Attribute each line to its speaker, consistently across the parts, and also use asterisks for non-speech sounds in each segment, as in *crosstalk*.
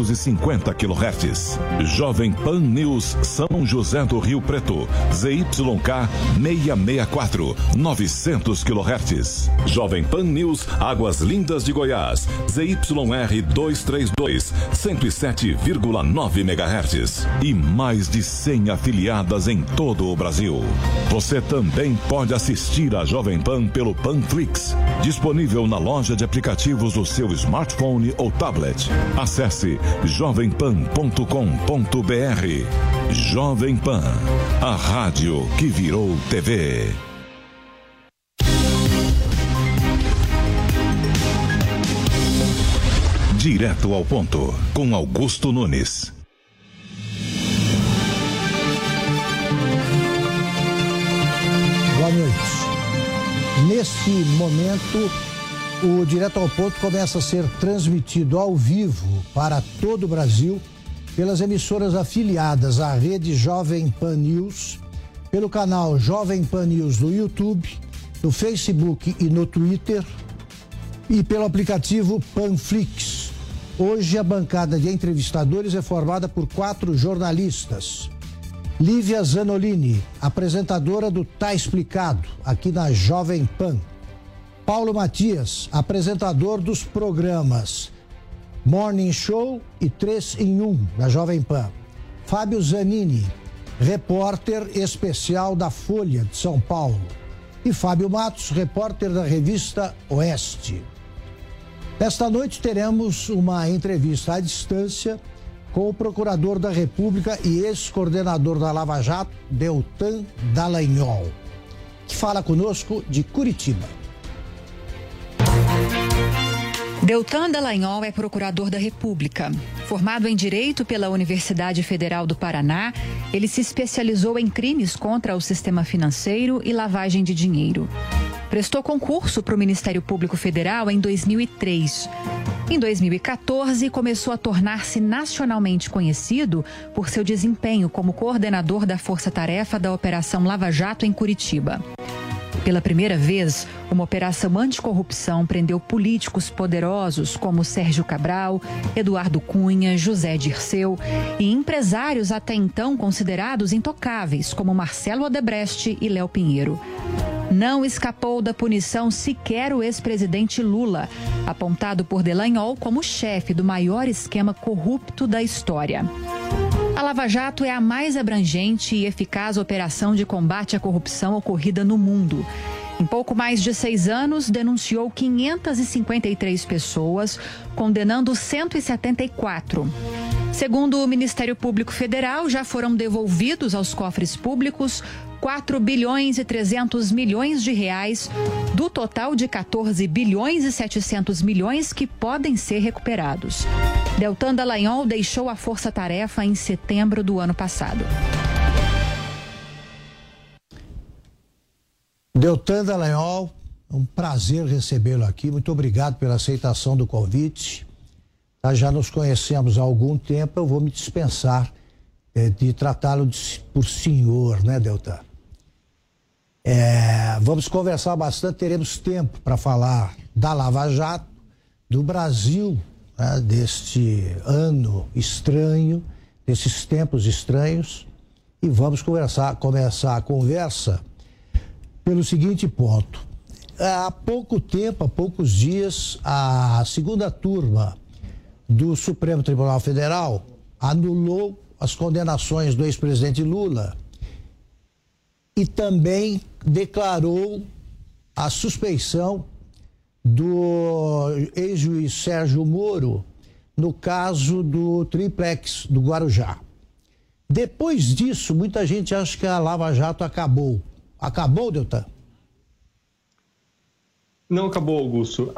Speaker 1: 850 kHz. Jovem Pan News São José do Rio Preto, ZYK 664, 900 kHz. Jovem Pan News Águas Lindas de Goiás, ZYR 232, 107,9 MHz. E mais de 100 afiliadas em todo o Brasil. Você também pode assistir a Jovem Pan pelo Panflix, disponível na loja de aplicativos do seu smartphone ou tablet. Acesse jovempan.com.br. Jovem Pan, a rádio que virou TV. Direto ao ponto, com Augusto Nunes.
Speaker 2: Boa noite. Neste momento, o Direto ao Ponto começa a ser transmitido ao vivo para todo o Brasil pelas emissoras afiliadas à rede Jovem Pan News, pelo canal Jovem Pan News no YouTube, no Facebook e no Twitter e pelo aplicativo Panflix. Hoje a bancada de entrevistadores é formada por quatro jornalistas. Lívia Zanolini, apresentadora do Tá Explicado, aqui na Jovem Pan. Paulo Matias, apresentador dos programas Morning Show e 3 em 1 da Jovem Pan. Fábio Zanini, repórter especial da Folha de São Paulo. E Fábio Matos, repórter da revista Oeste. Esta noite teremos uma entrevista à distância com o procurador da República e ex-coordenador da Lava Jato, Deltan Dallagnol, que fala conosco de Curitiba.
Speaker 3: Deltan Dallagnol é procurador da República. Formado em Direito pela Universidade Federal do Paraná, ele se especializou em crimes contra o sistema financeiro e lavagem de dinheiro. Prestou concurso para o Ministério Público Federal em 2003. Em 2014, começou a tornar-se nacionalmente conhecido por seu desempenho como coordenador da Força Tarefa da Operação Lava Jato em Curitiba. Pela primeira vez, uma operação anticorrupção prendeu políticos poderosos como Sérgio Cabral, Eduardo Cunha, José Dirceu e empresários até então considerados intocáveis como Marcelo Odebrecht e Léo Pinheiro. Não escapou da punição sequer o ex-presidente Lula, apontado por Delanhol como chefe do maior esquema corrupto da história. A Lava Jato é a mais abrangente e eficaz operação de combate à corrupção ocorrida no mundo. Em pouco mais de seis anos, denunciou 553 pessoas, condenando 174. Segundo o Ministério Público Federal, já foram devolvidos aos cofres públicos 4 bilhões e 300 milhões de reais, do total de 14 bilhões e 700 milhões que podem ser recuperados. Deltan Dallagnol deixou a Força Tarefa em setembro do ano passado.
Speaker 2: Deltan Dallagnol, um prazer recebê-lo aqui. Muito obrigado pela aceitação do convite. Já nos conhecemos há algum tempo, eu vou me dispensar é, de tratá-lo por senhor, né, Deltan? É, vamos conversar bastante, teremos tempo para falar da Lava Jato, do Brasil, né, deste ano estranho, desses tempos estranhos, e vamos conversar, começar a conversa pelo seguinte ponto. Há pouco tempo, há poucos dias, a segunda turma do Supremo Tribunal Federal anulou as condenações do ex-presidente Lula e também declarou a suspeição do ex-juiz Sérgio Moro no caso do triplex do Guarujá. Depois disso, muita gente acha que a Lava Jato acabou. Acabou, Deltan?
Speaker 4: Não acabou, Augusto.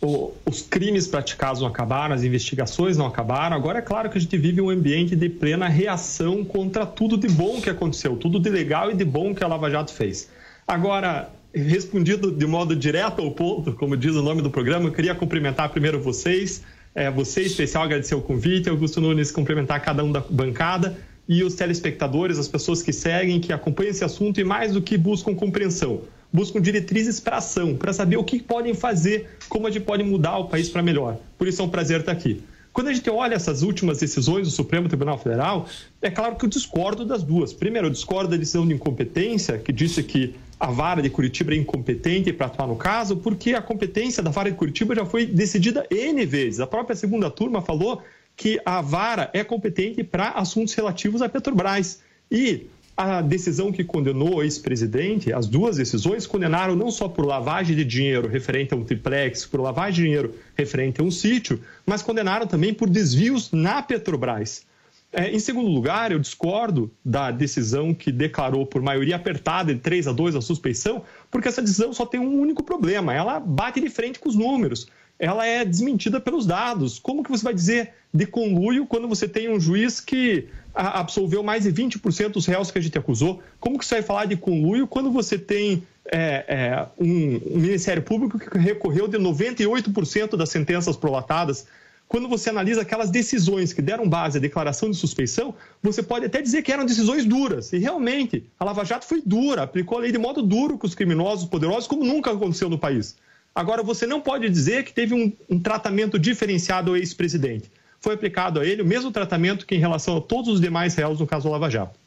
Speaker 4: O, os crimes praticados não acabaram, as investigações não acabaram. Agora é claro que a gente vive um ambiente de plena reação contra tudo de bom que aconteceu, tudo de legal e de bom que a Lava Jato fez. Agora, respondido de modo direto ao ponto, como diz o nome do programa, eu queria cumprimentar primeiro vocês, é, você em especial agradecer o convite, Augusto Nunes cumprimentar cada um da bancada e os telespectadores, as pessoas que seguem, que acompanham esse assunto e mais do que buscam compreensão, buscam diretrizes para ação, para saber o que podem fazer, como a gente pode mudar o país para melhor. Por isso é um prazer estar aqui. Quando a gente olha essas últimas decisões do Supremo Tribunal Federal, é claro que eu discordo das duas. Primeiro, eu discordo da decisão de incompetência, que disse que a vara de Curitiba é incompetente para atuar no caso, porque a competência da vara de Curitiba já foi decidida N vezes. A própria segunda turma falou que a vara é competente para assuntos relativos à Petrobras. E a decisão que condenou o ex-presidente, as duas decisões condenaram não só por lavagem de dinheiro referente a um triplex, por lavagem de dinheiro referente a um sítio, mas condenaram também por desvios na Petrobras. É, em segundo lugar, eu discordo da decisão que declarou por maioria apertada de 3 a 2 a suspeição, porque essa decisão só tem um único problema: ela bate de frente com os números ela é desmentida pelos dados. Como que você vai dizer de conluio quando você tem um juiz que absolveu mais de 20% dos réus que a gente acusou? Como que você vai falar de conluio quando você tem é, é, um, um, Ministério Público que recorreu de 98% das sentenças prolatadas? Quando você analisa aquelas decisões que deram base à declaração de suspeição, você pode até dizer que eram decisões duras. E realmente, a Lava Jato foi dura, aplicou a lei de modo duro com os criminosos poderosos, como nunca aconteceu no país. Agora, você não pode dizer que teve um, um tratamento diferenciado ao ex-presidente. Foi aplicado a ele o mesmo tratamento que em relação a todos os demais réus no caso Lava Jato.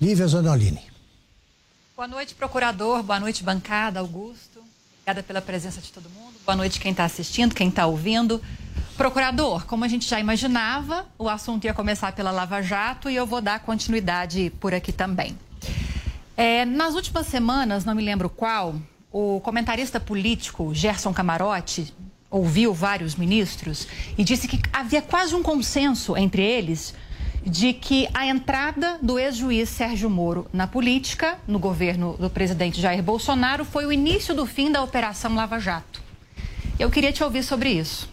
Speaker 2: Lívia Zanolini.
Speaker 3: Boa noite, procurador. Boa noite, bancada, Augusto. Obrigada pela presença de todo mundo. Boa noite quem está assistindo, quem está ouvindo. Procurador, como a gente já imaginava, o assunto ia começar pela Lava Jato e eu vou dar continuidade por aqui também. É, nas últimas semanas, não me lembro qual, o comentarista político Gerson Camarote ouviu vários ministros e disse que havia quase um consenso entre eles de que a entrada do ex-juiz Sérgio Moro na política, no governo do presidente Jair Bolsonaro, foi o início do fim da Operação Lava Jato. Eu queria te ouvir sobre isso.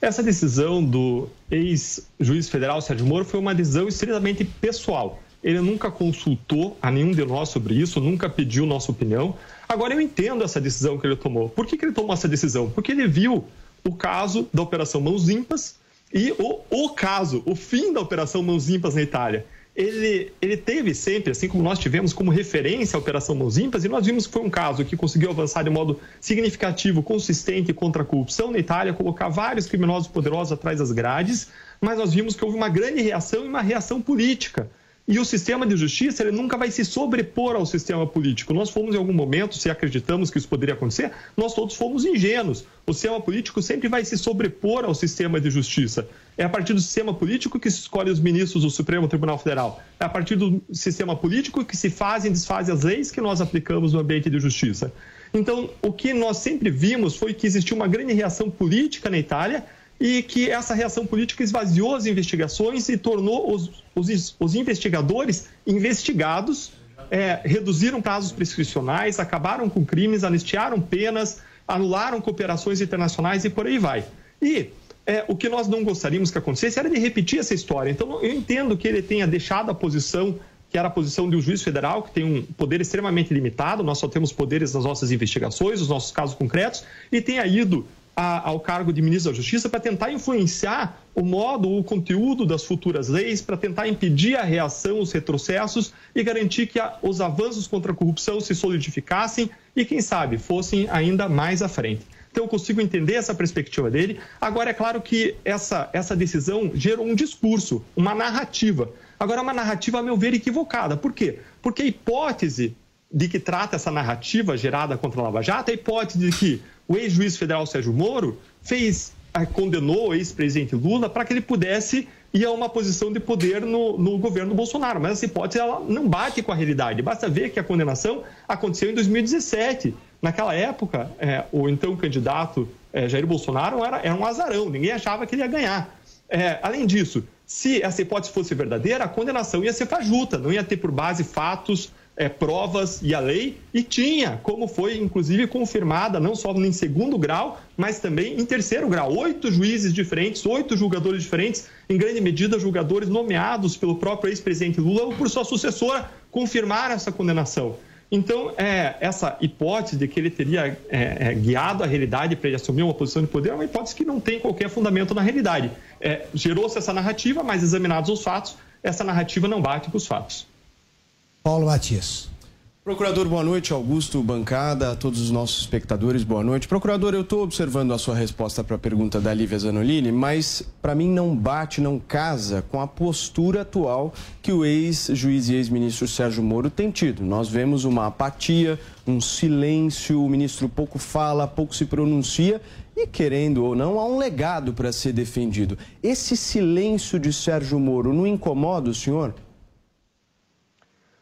Speaker 4: Essa decisão do ex-juiz federal Sérgio Moro foi uma decisão estritamente pessoal. Ele nunca consultou a nenhum de nós sobre isso, nunca pediu nossa opinião. Agora, eu entendo essa decisão que ele tomou. Por que, que ele tomou essa decisão? Porque ele viu o caso da Operação Mãos Limpas e o, o caso, o fim da Operação Mãos Limpas na Itália. Ele, ele teve sempre, assim como nós tivemos como referência a Operação Mãos Limpas, e nós vimos que foi um caso que conseguiu avançar de modo significativo, consistente contra a corrupção na Itália, colocar vários criminosos poderosos atrás das grades, mas nós vimos que houve uma grande reação e uma reação política e o sistema de justiça ele nunca vai se sobrepor ao sistema político. Nós fomos em algum momento, se acreditamos que isso poderia acontecer, nós todos fomos ingênuos. O sistema político sempre vai se sobrepor ao sistema de justiça. É a partir do sistema político que se escolhe os ministros do Supremo Tribunal Federal. É a partir do sistema político que se fazem e desfazem as leis que nós aplicamos no ambiente de justiça. Então, o que nós sempre vimos foi que existiu uma grande reação política na Itália e que essa reação política esvaziou as investigações e tornou os, os, os investigadores investigados, é, reduziram prazos prescricionais, acabaram com crimes, anistiaram penas, anularam cooperações internacionais e por aí vai. E é, o que nós não gostaríamos que acontecesse era de repetir essa história. Então, eu entendo que ele tenha deixado a posição que era a posição de um juiz federal, que tem um poder extremamente limitado, nós só temos poderes nas nossas investigações, nos nossos casos concretos, e tenha ido a, ao cargo de ministro da Justiça para tentar influenciar o modo, o conteúdo das futuras leis, para tentar impedir a reação, os retrocessos e garantir que a, os avanços contra a corrupção se solidificassem e, quem sabe, fossem ainda mais à frente. Então, eu consigo entender essa perspectiva dele. Agora, é claro que essa, essa decisão gerou um discurso, uma narrativa. Agora, uma narrativa, a meu ver, equivocada. Por quê? Porque a hipótese de que trata essa narrativa gerada contra a Lava Jato é a hipótese de que o ex-juiz federal Sérgio Moro fez, condenou o ex-presidente Lula para que ele pudesse ir a uma posição de poder no, no, governo Bolsonaro. Mas essa hipótese ela não bate com a realidade. Basta ver que a condenação aconteceu em 2017. Naquela época, é, o então candidato é, Jair Bolsonaro era, era, um azarão, ninguém achava que ele ia ganhar. É, além disso, se essa hipótese fosse verdadeira, a condenação ia ser fajuta, não ia ter por base fatos é, provas e a lei, e tinha, como foi inclusive confirmada, não só em segundo grau, mas também em terceiro grau. Oito juízes diferentes, oito julgadores diferentes, em grande medida julgadores nomeados pelo próprio ex-presidente Lula ou por sua sucessora, confirmaram essa condenação. Então, é, essa hipótese de que ele teria é, é, guiado a realidade para ele assumir uma posição de poder é uma hipótese que não tem qualquer fundamento na realidade. É, gerou-se essa narrativa, mas examinados os fatos, essa narrativa não bate com os fatos.
Speaker 2: Paulo Matias.
Speaker 5: Procurador, boa noite. Augusto, bancada, a todos os nossos espectadores, boa noite. Procurador, eu estou observando a sua resposta para a pergunta da Lívia Zanolini, mas para mim não bate, não casa com a postura atual que o ex-juiz e ex-ministro Sérgio Moro tem tido. Nós vemos uma apatia, um silêncio, o ministro pouco fala, pouco se pronuncia e, querendo ou não, há um legado para ser defendido. Esse silêncio de Sérgio Moro não incomoda o senhor?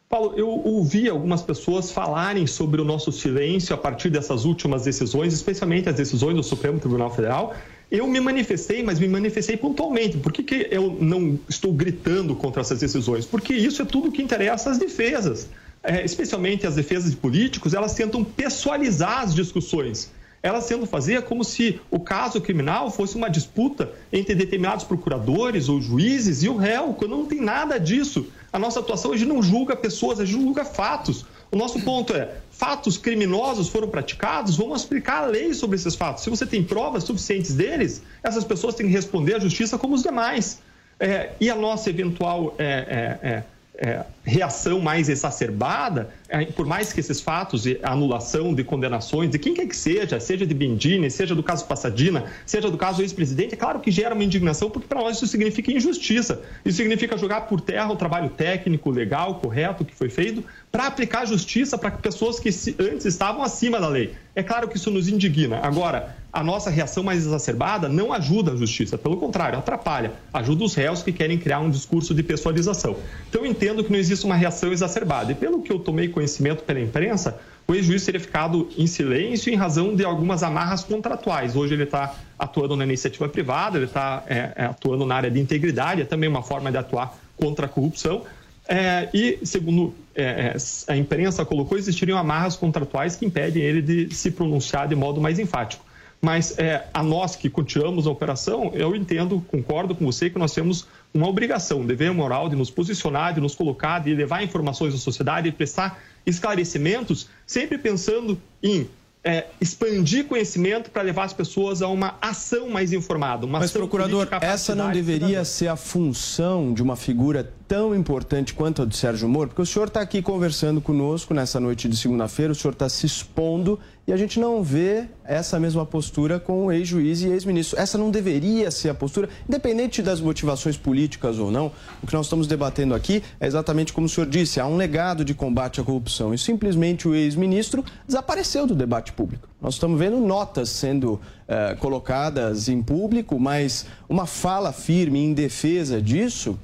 Speaker 4: Paulo, eu ouvi algumas pessoas falarem sobre o nosso silêncio a partir dessas últimas decisões, especialmente as decisões do Supremo Tribunal Federal. Eu me manifestei, mas me manifestei pontualmente. Por que, que eu não estou gritando contra essas decisões? Porque isso é tudo que interessa às defesas. É, especialmente as defesas de políticos, elas tentam pessoalizar as discussões elas tentam fazer como se o caso criminal fosse uma disputa entre determinados procuradores ou juízes e o réu, quando não tem nada disso. A nossa atuação, a gente não julga pessoas, a gente julga fatos. O nosso ponto é, fatos criminosos foram praticados, vamos aplicar a lei sobre esses fatos. Se você tem provas suficientes deles, essas pessoas têm que responder à justiça como os demais. É, e a nossa eventual é, é, é reação mais exacerbada, é, por mais que esses fatos de anulação de condenações, de quem quer que seja, seja de Bendini, seja do caso Passadina, seja do caso ex-presidente, é claro que gera uma indignação, porque para nós isso significa injustiça. Isso significa jogar por terra o trabalho técnico, legal, correto que foi feito, para aplicar justiça para pessoas que antes estavam acima da lei. É claro que isso nos indigna. Agora, a nossa reação mais exacerbada não ajuda a justiça, pelo contrário, atrapalha, ajuda os réus que querem criar um discurso de pessoalização. Então, entendo que não existe uma reação exacerbada. E pelo que eu tomei conhecimento pela imprensa, o ex-juiz teria ficado em silêncio em razão de algumas amarras contratuais. Hoje ele está atuando na iniciativa privada, ele está é, é, atuando na área de integridade, é também uma forma de atuar contra a corrupção. É, e, segundo é, é, a imprensa colocou, existiriam amarras contratuais que impedem ele de se pronunciar de modo mais enfático. Mas é, a nós que continuamos a operação, eu entendo, concordo com você que nós temos uma obrigação, um dever moral de nos posicionar, de nos colocar, de levar informações à sociedade, de prestar esclarecimentos, sempre pensando em é, expandir conhecimento para levar as pessoas a uma ação mais informada. Uma
Speaker 5: Mas, procurador, essa não deveria ser a função de uma figura tão importante quanto a de Sérgio Moro? Porque o senhor está aqui conversando conosco nessa noite de segunda-feira, o senhor está se expondo e a gente não vê essa mesma postura com o ex-juiz e ex-ministro. Essa não deveria ser a postura, independente das motivações políticas ou não. O que nós estamos debatendo aqui é exatamente como o senhor disse: há um legado de combate à corrupção e simplesmente o ex-ministro desapareceu do debate público. Nós estamos vendo notas sendo eh, colocadas em público, mas uma fala firme em defesa disso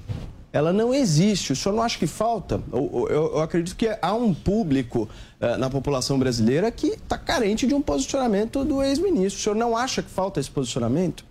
Speaker 5: ela não existe. O senhor não acha que falta? Eu, eu, eu acredito que há um público uh, na população brasileira que está carente de um posicionamento do ex-ministro. O senhor não acha que falta esse posicionamento?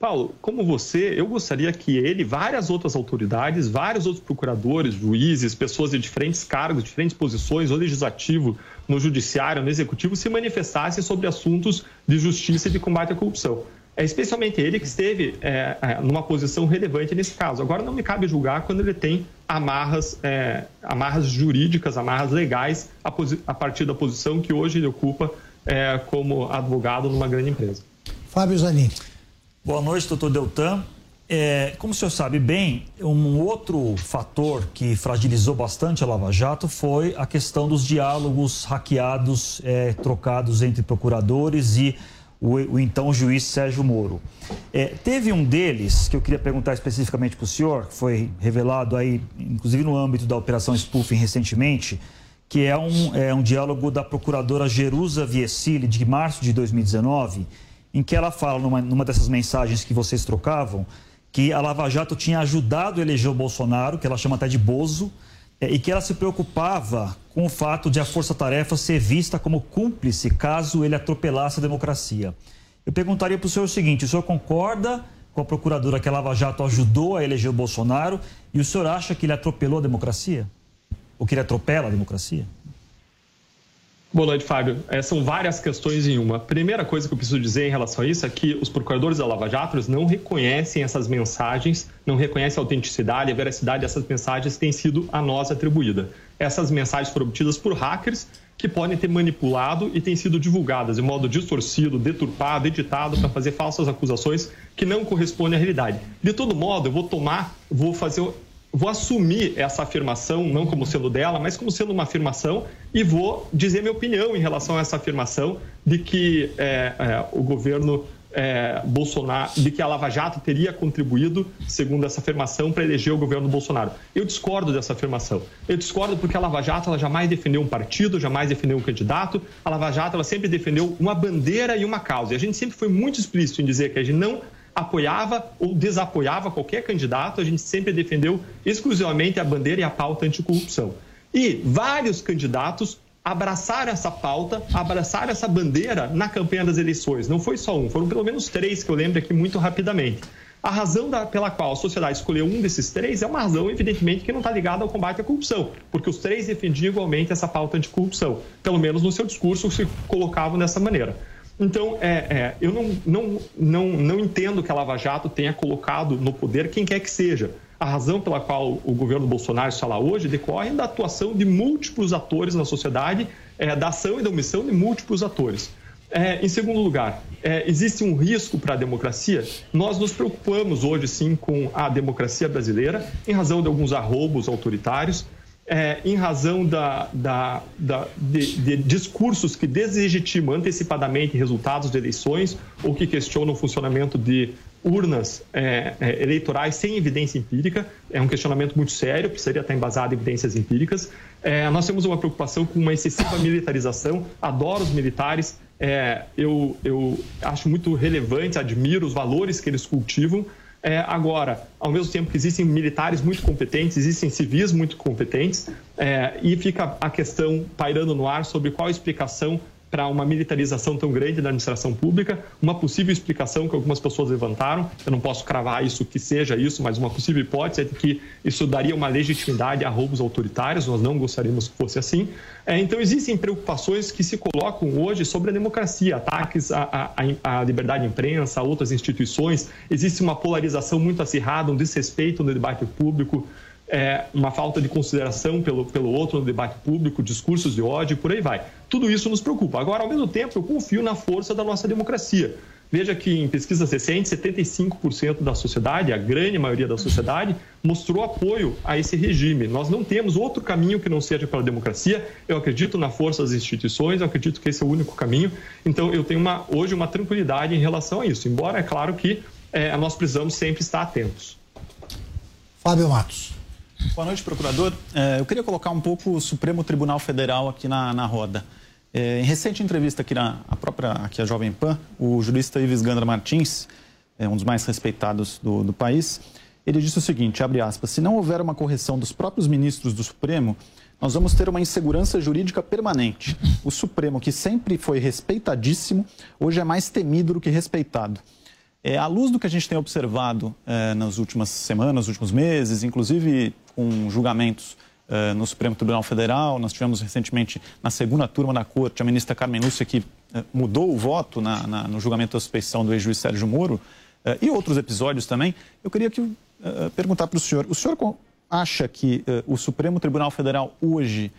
Speaker 4: Paulo, como você, eu gostaria que ele, várias outras autoridades, vários outros procuradores, juízes, pessoas de diferentes cargos, diferentes posições, no legislativo, no judiciário, no executivo, se manifestassem sobre assuntos de justiça e de combate à corrupção é especialmente ele que esteve é, é, numa posição relevante nesse caso. Agora, não me cabe julgar quando ele tem amarras, é, amarras jurídicas, amarras legais a, a, partir da posição que hoje ele ocupa é, como advogado numa grande empresa.
Speaker 2: Fábio Zanin.
Speaker 6: Boa noite, doutor Deltan. É, como o senhor sabe bem, um outro fator que fragilizou bastante a Lava Jato foi a questão dos diálogos hackeados, é, trocados entre procuradores e o, o então juiz Sérgio Moro. É, teve um deles que eu queria perguntar especificamente para o senhor, que foi revelado aí, inclusive no âmbito da Operação Spoofing recentemente, que é um, é um diálogo da procuradora Jerusa Viesili, de março de 2019, em que ela fala, numa, numa dessas mensagens que vocês trocavam, que a Lava Jato tinha ajudado a eleger o Bolsonaro, que ela chama até de Bozo, é, e que ela se preocupava com o fato de a força-tarefa ser vista como cúmplice caso ele atropelasse a democracia. Eu perguntaria para o senhor o seguinte: o senhor concorda com a procuradora que a Lava Jato ajudou a eleger o Bolsonaro e o senhor acha que ele atropelou a democracia? Ou que ele atropela a democracia?
Speaker 4: Boa noite, Fábio. É, são várias questões em uma. Primeira coisa que eu preciso dizer em relação a isso é que os procuradores da Lava Jato não reconhecem essas mensagens, não reconhecem a autenticidade, a veracidade dessas mensagens que têm sido a nós atribuída. Essas mensagens foram obtidas por hackers que podem ter manipulado e têm sido divulgadas de modo distorcido, deturpado, editado para fazer falsas acusações que não correspondem à realidade. De todo modo, eu vou tomar, vou fazer vou assumir essa afirmação, não como sendo dela, mas como sendo uma afirmação, e vou dizer minha opinião em relação a essa afirmação de que é, é, o governo é, Bolsonaro, de que a Lava Jato teria contribuído, segundo essa afirmação, para eleger o governo Bolsonaro. Eu discordo dessa afirmação. Eu discordo porque a Lava Jato ela jamais defendeu um partido, jamais defendeu um candidato. A Lava Jato ela sempre defendeu uma bandeira e uma causa. E a gente sempre foi muito explícito em dizer que a gente não apoiava ou desapoiava qualquer candidato, a gente sempre defendeu exclusivamente a bandeira e a pauta anticorrupção. E vários candidatos abraçaram essa pauta, abraçaram essa bandeira na campanha das eleições. Não foi só um, foram pelo menos três que eu lembro aqui muito rapidamente. A razão da, pela qual a sociedade escolheu um desses três é uma razão, evidentemente, que não está ligada ao combate à corrupção, porque os três defendiam igualmente essa pauta anticorrupção. Pelo menos no seu discurso se colocavam dessa maneira. Então, é, é, eu não, não, não, não entendo que a Lava Jato tenha colocado no poder quem quer que seja. A razão pela qual o governo Bolsonaro está lá hoje decorre da atuação de múltiplos atores na sociedade, é, da ação e da omissão de múltiplos atores. É, em segundo lugar, é, existe um risco para a democracia? Nós nos preocupamos hoje, sim, com a democracia brasileira, em razão de alguns arroubos autoritários, é, em razão da, da, da de, de, discursos que deslegitimam antecipadamente resultados de eleições ou que questionam o funcionamento de urnas é, é, eleitorais sem evidência empírica. É um questionamento muito sério, precisaria estar embasado em evidências empíricas. É, nós temos uma preocupação com uma excessiva militarização. Adoro os militares, é, eu, eu acho muito relevante, admiro os valores que eles cultivam, é, agora, ao mesmo tempo que existem militares muito competentes, existem civis muito competentes, é, e fica a questão pairando no ar sobre qual explicação para uma militarização tão grande da administração pública. Uma possível explicação que algumas pessoas levantaram, eu não posso cravar isso que seja isso, mas uma possível hipótese é de que isso daria uma legitimidade a roubos autoritários, nós não gostaríamos que fosse assim. É, então, existem preocupações que se colocam hoje sobre a democracia, ataques à, à, à liberdade de imprensa, a outras instituições. Existe uma polarização muito acirrada, um desrespeito no debate público é, uma falta de consideração pelo, pelo outro no debate público, discursos de ódio, por aí vai. Tudo isso nos preocupa. Agora, ao mesmo tempo, eu confio na força da nossa democracia. Veja que em pesquisas recentes, 75% da sociedade, a grande maioria da sociedade, mostrou apoio a esse regime. Nós não temos outro caminho que não seja pela democracia. Eu acredito na força das instituições, eu acredito que esse é o único caminho. Então, eu tenho uma, hoje uma tranquilidade em relação a isso, embora é claro que é, nós precisamos sempre estar atentos.
Speaker 2: Fábio Matos.
Speaker 7: Boa noite, procurador. É, eu queria colocar um pouco o Supremo Tribunal Federal aqui na, na roda. É, em recente entrevista aqui na a própria aqui a Jovem Pan, o jurista Ives Gandra Martins, é um dos mais respeitados do, do país, ele disse o seguinte, abre aspas, se não houver uma correção dos próprios ministros do Supremo, nós vamos ter uma insegurança jurídica permanente. O Supremo, que sempre foi respeitadíssimo, hoje é mais temido do que respeitado. É, à luz do que a gente tem observado é, nas últimas semanas, nos últimos meses, inclusive com julgamentos é, no Supremo Tribunal Federal, nós tivemos recentemente na segunda turma da Corte a ministra Carmen Lúcia que é, mudou o voto na, na, no julgamento da suspeição do ex-juiz Sérgio Moro é, e outros episódios também. Eu queria que, é, perguntar para o senhor, o senhor acha que o Supremo Tribunal Federal hoje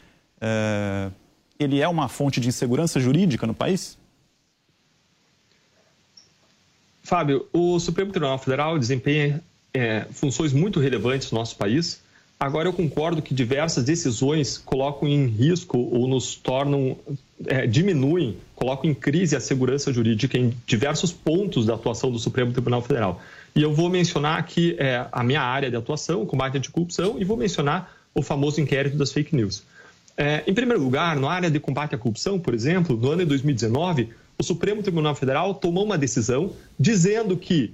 Speaker 7: ele é uma fonte de insegurança jurídica no país?
Speaker 4: Fábio, o Supremo Tribunal Federal desempenha é, funções muito relevantes no nosso país. Agora, eu concordo que diversas decisões colocam em risco ou nos tornam, é, diminuem, colocam em crise a segurança jurídica em diversos pontos da atuação do Supremo Tribunal Federal. E eu vou mencionar aqui é, a minha área de atuação, o combate anticorrupção, e vou mencionar o famoso inquérito das fake news. É, em primeiro lugar, na área de combate à corrupção, por exemplo, no ano de 2019, o Supremo Tribunal Federal tomou uma decisão dizendo que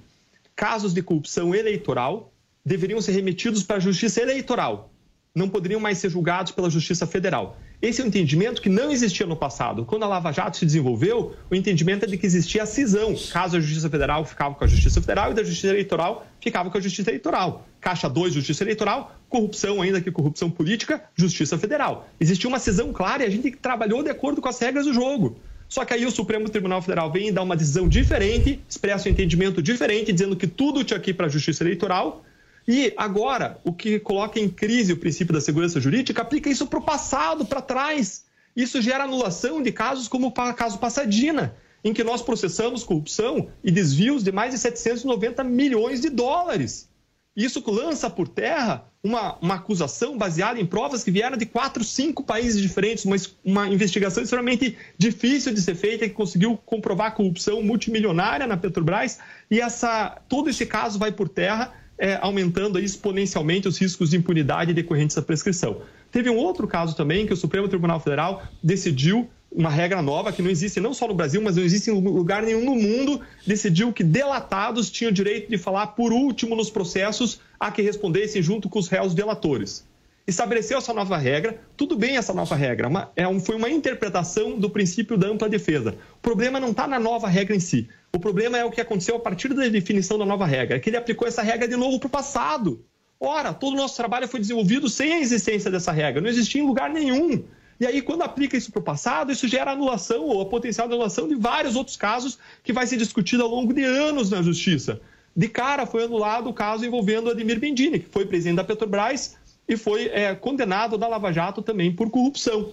Speaker 4: casos de corrupção eleitoral deveriam ser remetidos para a Justiça Eleitoral, não poderiam mais ser julgados pela Justiça Federal. Esse é um entendimento que não existia no passado. Quando a Lava Jato se desenvolveu, o entendimento é de que existia a cisão. Caso a Justiça Federal ficava com a Justiça Federal e da Justiça Eleitoral ficava com a Justiça Eleitoral. Caixa 2, Justiça Eleitoral, corrupção, ainda que corrupção política, Justiça Federal. Existia uma cisão clara e a gente trabalhou de acordo com as regras do jogo. Só que aí o Supremo Tribunal Federal vem e dá uma decisão diferente, expressa um entendimento diferente, dizendo que tudo tinha que ir para a Justiça Eleitoral. E agora, o que coloca em crise o princípio da segurança jurídica aplica isso para o passado, para trás. Isso gera anulação de casos como o caso Passadina, em que nós processamos corrupção e desvios de mais de 790 milhões de dólares. Isso lança por terra uma, uma acusação baseada em provas que vieram de quatro, cinco países diferentes, uma, uma investigação extremamente difícil de ser feita, que conseguiu comprovar corrupção multimilionária na Petrobras, e essa, todo esse caso vai por terra, é, aumentando exponencialmente os riscos de impunidade decorrentes da prescrição. Teve um outro caso também que o Supremo Tribunal Federal decidiu uma regra nova que não existe não só no Brasil, mas não existe em lugar nenhum no mundo, decidiu que delatados tinham o direito de falar por último nos processos a que respondessem junto com os réus delatores. Estabeleceu essa nova regra, tudo bem essa nova regra, é foi uma interpretação do princípio da ampla defesa. O problema não está na nova regra em si, o problema é o que aconteceu a partir da definição da nova regra, é que ele aplicou essa regra de novo para o passado. Ora, todo o nosso trabalho foi desenvolvido sem a existência dessa regra, não existia em lugar nenhum. E aí, quando aplica isso para o passado, isso gera anulação ou a potencial de anulação de vários outros casos que vai ser discutido ao longo de anos na Justiça. De cara, foi anulado o caso envolvendo Ademir Bendini, que foi presidente da Petrobras e foi é, condenado da Lava Jato também por corrupção.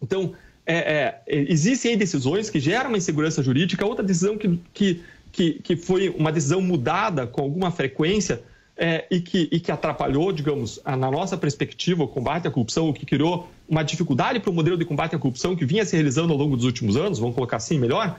Speaker 4: Então, é, é, existem decisões que geram uma insegurança jurídica. Outra decisão que, que, que, que foi uma decisão mudada com alguma frequência é, e, que, e que atrapalhou, digamos, a, na nossa perspectiva, o combate à corrupção, o que criou uma dificuldade para o modelo de combate à corrupção que vinha se realizando ao longo dos últimos anos, vamos colocar assim melhor,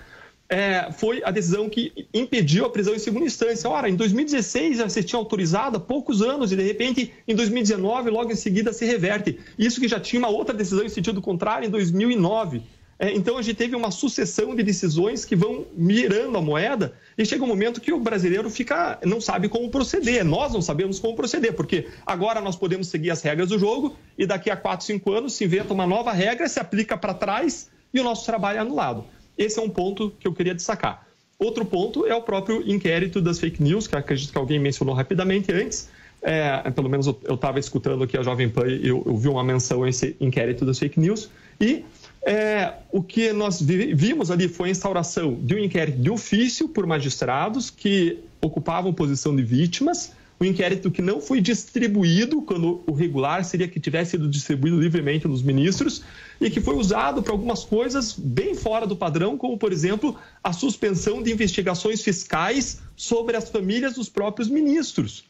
Speaker 4: é, foi a decisão que impediu a prisão em segunda instância. Ora, em 2016 já se tinha autorizado há poucos anos e, de repente, em 2019, logo em seguida, se reverte. Isso que já tinha uma outra decisão em sentido contrário em 2009. É, então, a gente teve uma sucessão de decisões que vão mirando a moeda e chega um momento que o brasileiro fica, não sabe como proceder. Nós não sabemos como proceder, porque agora nós podemos seguir as regras do jogo e daqui a 4, 5 anos se inventa uma nova regra, se aplica para trás e o nosso trabalho é anulado. Esse é um ponto que eu queria destacar. Outro ponto é o próprio inquérito das fake news, que acredito que alguém mencionou rapidamente antes. É, pelo menos eu estava escutando aqui a Jovem Pan e eu, eu vi uma menção a esse inquérito das fake news. E é, o que nós vimos ali foi a instauração de um inquérito de ofício por magistrados que ocupavam posição de vítimas, um inquérito que não foi distribuído quando o regular seria que tivesse sido distribuído livremente nos ministros e que foi usado para algumas coisas bem fora do padrão, como, por exemplo, a suspensão de investigações fiscais sobre as famílias dos próprios ministros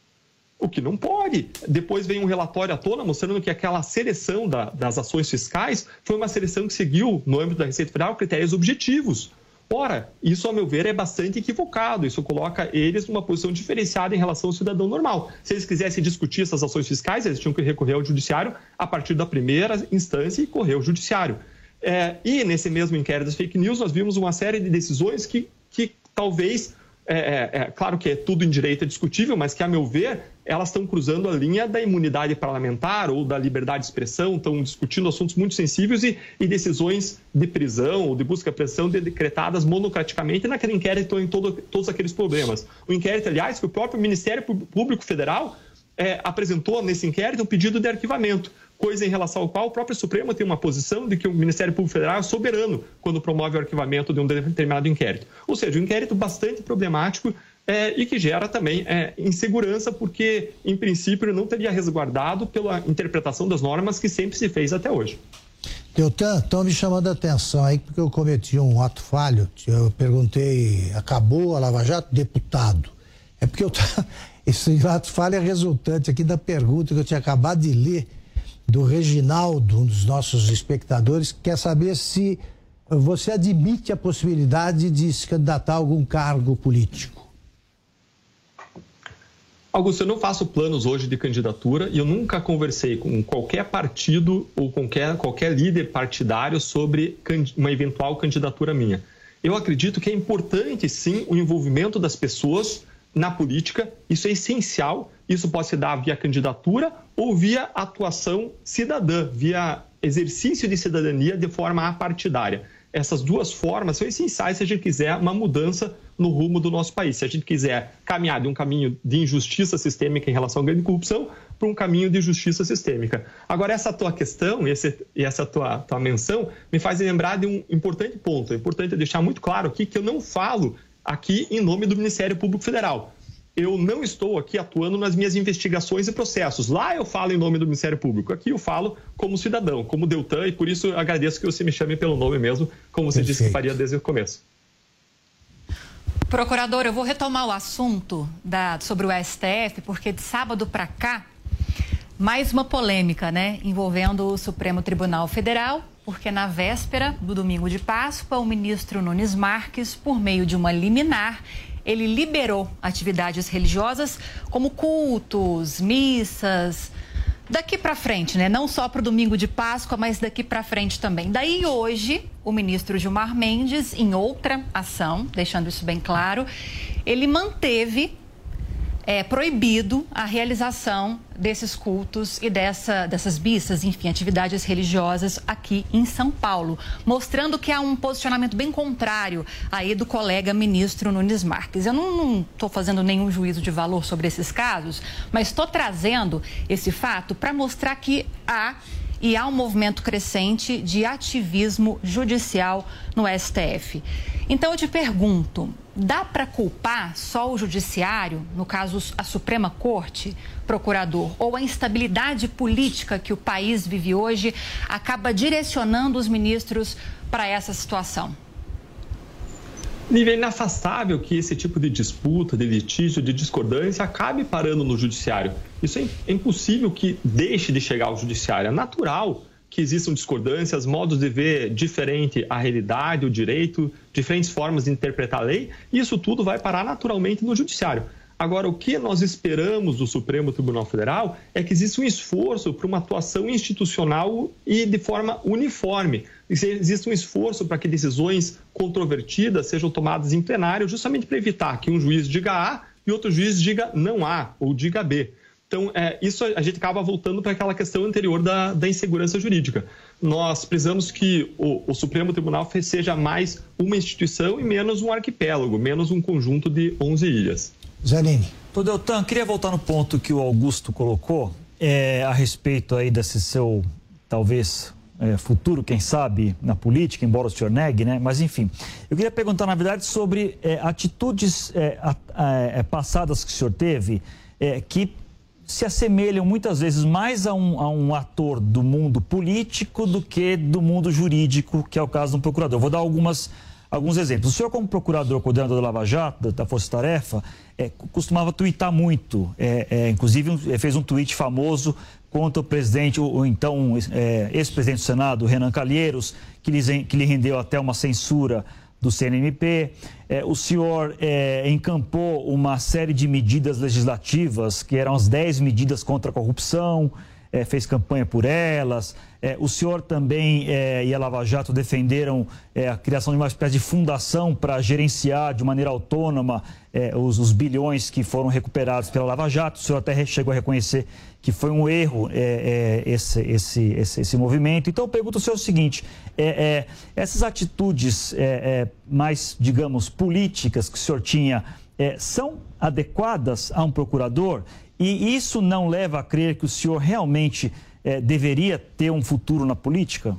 Speaker 4: o que não pode. Depois vem um relatório à tona mostrando que aquela seleção da, das ações fiscais foi uma seleção que seguiu, no âmbito da Receita Federal, critérios objetivos. Ora, isso, ao meu ver, é bastante equivocado. Isso coloca eles numa posição diferenciada em relação ao cidadão normal. Se eles quisessem discutir essas ações fiscais, eles tinham que recorrer ao judiciário a partir da primeira instância e correr ao judiciário. É, e nesse mesmo inquérito das fake news, nós vimos uma série de decisões que, que talvez é, é, é, claro que é tudo em direito é discutível, mas que, a meu ver, elas estão cruzando a linha da imunidade parlamentar ou da liberdade de expressão, estão discutindo assuntos muito sensíveis e, e decisões de prisão ou de busca de, decretadas monocraticamente naquele inquérito em todo, todos aqueles problemas. O inquérito, aliás, que o próprio Ministério Público Federal é, apresentou nesse inquérito um pedido de arquivamento coisa em relação ao qual o próprio Supremo tem uma posição de que o Ministério Público Federal é soberano quando promove o arquivamento de um determinado inquérito. Ou seja, um inquérito bastante problemático é, e que gera também é, insegurança, porque, em princípio, não teria resguardado pela interpretação das normas que sempre se fez até hoje.
Speaker 2: Deltan, estão me chamando a atenção aí porque eu cometi um ato falho. Eu perguntei, acabou a Lava Jato? Deputado. É porque eu, *laughs* esse ato falho é resultante aqui da pergunta que eu tinha acabado de ler do Reginaldo, um dos nossos espectadores, quer saber se você admite a possibilidade de se candidatar a algum cargo político.
Speaker 4: Augusto, eu não faço planos hoje de candidatura e eu nunca conversei com qualquer partido ou qualquer, qualquer líder partidário sobre uma eventual candidatura minha. Eu acredito que é importante, sim, o envolvimento das pessoas na política, isso é essencial. Isso pode se dar via candidatura ou via atuação cidadã, via exercício de cidadania de forma apartidária. Essas duas formas são essenciais se a gente quiser uma mudança no rumo do nosso país. Se a gente quiser caminhar de um caminho de injustiça sistêmica em relação à grande corrupção para um caminho de justiça sistêmica. Agora, essa tua questão e essa tua, tua menção me faz lembrar de um importante ponto. É importante deixar muito claro aqui que eu não falo aqui em nome do Ministério Público Federal. Eu não estou aqui atuando nas minhas investigações e processos. Lá eu falo em nome do Ministério Público. Aqui eu falo como cidadão, como Deltan, e por isso agradeço que você me chame pelo nome mesmo, como você Perfeito. disse que faria desde o começo.
Speaker 3: Procurador, eu vou retomar o assunto da, sobre o STF, porque de sábado para cá Mais uma polêmica, né, envolvendo o Supremo Tribunal Federal, porque na véspera do domingo de Páscoa, o ministro Nunes Marques, por meio de uma liminar, ele liberou atividades religiosas como cultos, missas, daqui para frente, né? Não só para o domingo de Páscoa, mas daqui para frente também. Daí hoje, o ministro Gilmar Mendes, em outra ação, deixando isso bem claro, ele manteve é, proibido a realização desses cultos e dessa, dessas missas, enfim, atividades religiosas aqui em São Paulo, mostrando que há um posicionamento bem contrário aí do colega ministro Nunes Marques. Eu não estou fazendo nenhum juízo de valor sobre esses casos, mas estou trazendo esse fato para mostrar que há e há um movimento crescente de ativismo judicial no STF. Então eu te pergunto, dá para culpar só o judiciário, no caso a Suprema Corte, procurador, ou a instabilidade política que o país vive hoje acaba direcionando os ministros para essa situação?
Speaker 4: Nível inafastável que esse tipo de disputa, de litígio, de discordância acabe parando no judiciário. Isso é, é impossível que deixe de chegar ao judiciário. É natural que existam discordâncias, modos de ver diferente a realidade, o direito, diferentes formas de interpretar a lei, e isso tudo vai parar naturalmente no judiciário. Agora, o que nós esperamos do Supremo Tribunal Federal é que exista um esforço para uma atuação institucional e de forma uniforme. Existe um esforço para que decisões controvertidas sejam tomadas em plenário, justamente para evitar que um juiz diga A e outro juiz diga não A ou diga B. Então, é, isso a gente acaba voltando para aquela questão anterior da, da, insegurança jurídica. Nós precisamos que o, o, Supremo Tribunal seja mais uma instituição e menos um arquipélago, menos um conjunto de 11 ilhas.
Speaker 2: Zanini.
Speaker 6: Deltan, queria voltar no ponto que o Augusto colocou é, a respeito aí desse seu, talvez, é, futuro, quem sabe, na política, embora o senhor negue, né? Mas, enfim, eu queria perguntar, na verdade, sobre é, atitudes é, é, passadas que o senhor teve é, que se assemelham muitas vezes mais a um, a um, ator do mundo político do que do mundo jurídico, que é o caso do procurador. Vou dar algumas alguns exemplos. O senhor, como procurador coordenador da Lava Jato, da Força Tarefa, é, costumava twittar muito. É, é, inclusive, fez um tweet famoso contra o presidente, o, então é, ex-presidente do Senado, Renan Calheiros, que lhe, que lhe rendeu até uma censura do CNMP. É, o senhor é, encampou uma série de medidas legislativas, que eram as 10 medidas contra a corrupção, é, fez campanha por elas. É, o senhor também é, e a Lava Jato defenderam a criação de uma espécie de fundação para gerenciar de maneira autônoma os, os, bilhões que foram recuperados pela Lava Jato. O senhor até chegou a reconhecer que foi um erro esse, esse, esse, esse, movimento. Então, eu pergunto ao senhor o seguinte: essas atitudes mais, digamos, políticas que o senhor tinha são adequadas a um procurador? E isso não leva a crer que o senhor realmente é, deveria ter um futuro na política?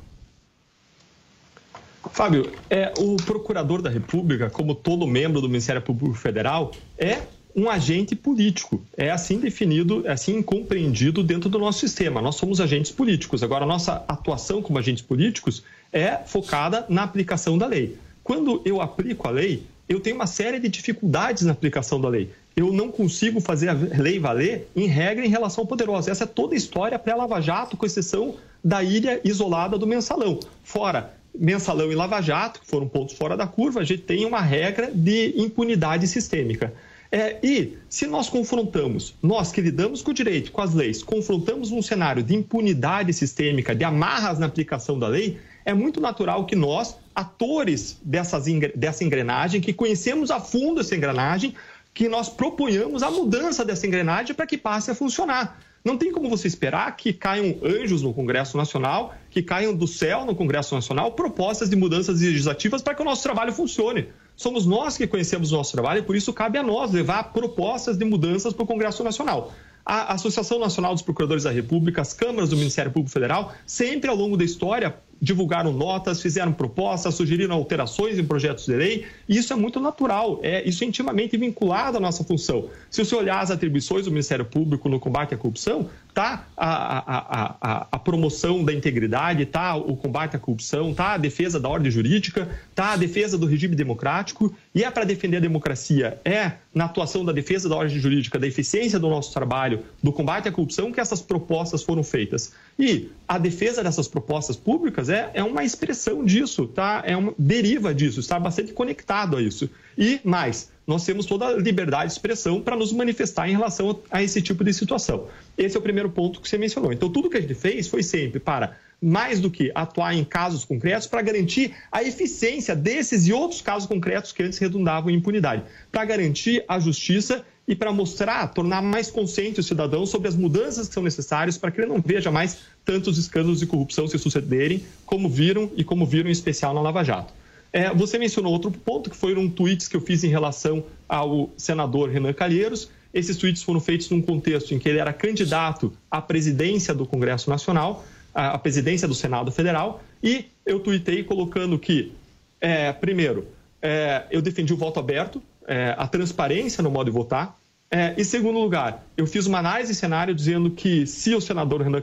Speaker 4: Fábio, é, o procurador da República, como todo membro do Ministério Público Federal, é um agente político. É assim definido, é assim compreendido dentro do nosso sistema. Nós somos agentes políticos. Agora, a nossa atuação como agentes políticos é focada na aplicação da lei. Quando eu aplico a lei, eu tenho uma série de dificuldades na aplicação da lei eu não consigo fazer a lei valer em regra em relação ao poderoso. Essa é toda a história pré-Lava Jato, com exceção da ilha isolada do mensalão. Fora mensalão e Lava Jato, que foram pontos fora da curva, a gente tem uma regra de impunidade sistêmica. É, e se nós confrontamos, nós que lidamos com o direito, com as leis, confrontamos um cenário de impunidade sistêmica, de amarras na aplicação da lei, é muito natural que nós, atores dessas, dessa engrenagem, que conhecemos a fundo essa engrenagem, que nós proponhamos a mudança dessa engrenagem para que passe a funcionar. Não tem como você esperar que caiam anjos no Congresso Nacional, que caiam do céu no Congresso Nacional propostas de mudanças legislativas para que o nosso trabalho funcione. Somos nós que conhecemos o nosso trabalho e por isso cabe a nós levar propostas de mudanças para o Congresso Nacional. A Associação Nacional dos Procuradores da República, as câmaras do Ministério Público Federal, sempre ao longo da história divulgaram notas, fizeram propostas, sugeriram alterações em projetos de lei, e isso é muito natural, é, isso é intimamente vinculado à nossa função. Se você olhar as atribuições do Ministério Público no combate à corrupção, tá a, a, a, a promoção da integridade, tá o combate à corrupção, tá a defesa da ordem jurídica, tá a defesa do regime democrático, e é para defender a democracia, é na atuação da defesa da ordem jurídica, da eficiência do nosso trabalho, do combate à corrupção que essas propostas foram feitas. E a defesa dessas propostas públicas é, é uma expressão disso, tá? É uma deriva disso, está bastante conectado a isso. E mais, nós temos toda a liberdade de expressão para nos manifestar em relação a esse tipo de situação. Esse é o primeiro ponto que você mencionou. Então, tudo que a gente fez foi sempre para, mais do que atuar em casos concretos, para garantir a eficiência desses e outros casos concretos que antes redundavam em impunidade, para garantir a justiça e para mostrar, tornar mais consciente o cidadão sobre as mudanças que são necessárias para que ele não veja mais tantos escândalos de corrupção se sucederem, como viram e como viram em especial na Lava Jato. É, você mencionou outro ponto, que foram tweets que eu fiz em relação ao senador Renan Calheiros. Esses tweets foram feitos num contexto em que ele era candidato à presidência do Congresso Nacional, à presidência do Senado Federal, e eu tuitei colocando que, é, primeiro, é, eu defendi o voto aberto, é, a transparência no modo de votar, é, em segundo lugar, eu fiz uma análise de cenário dizendo que se o senador Renan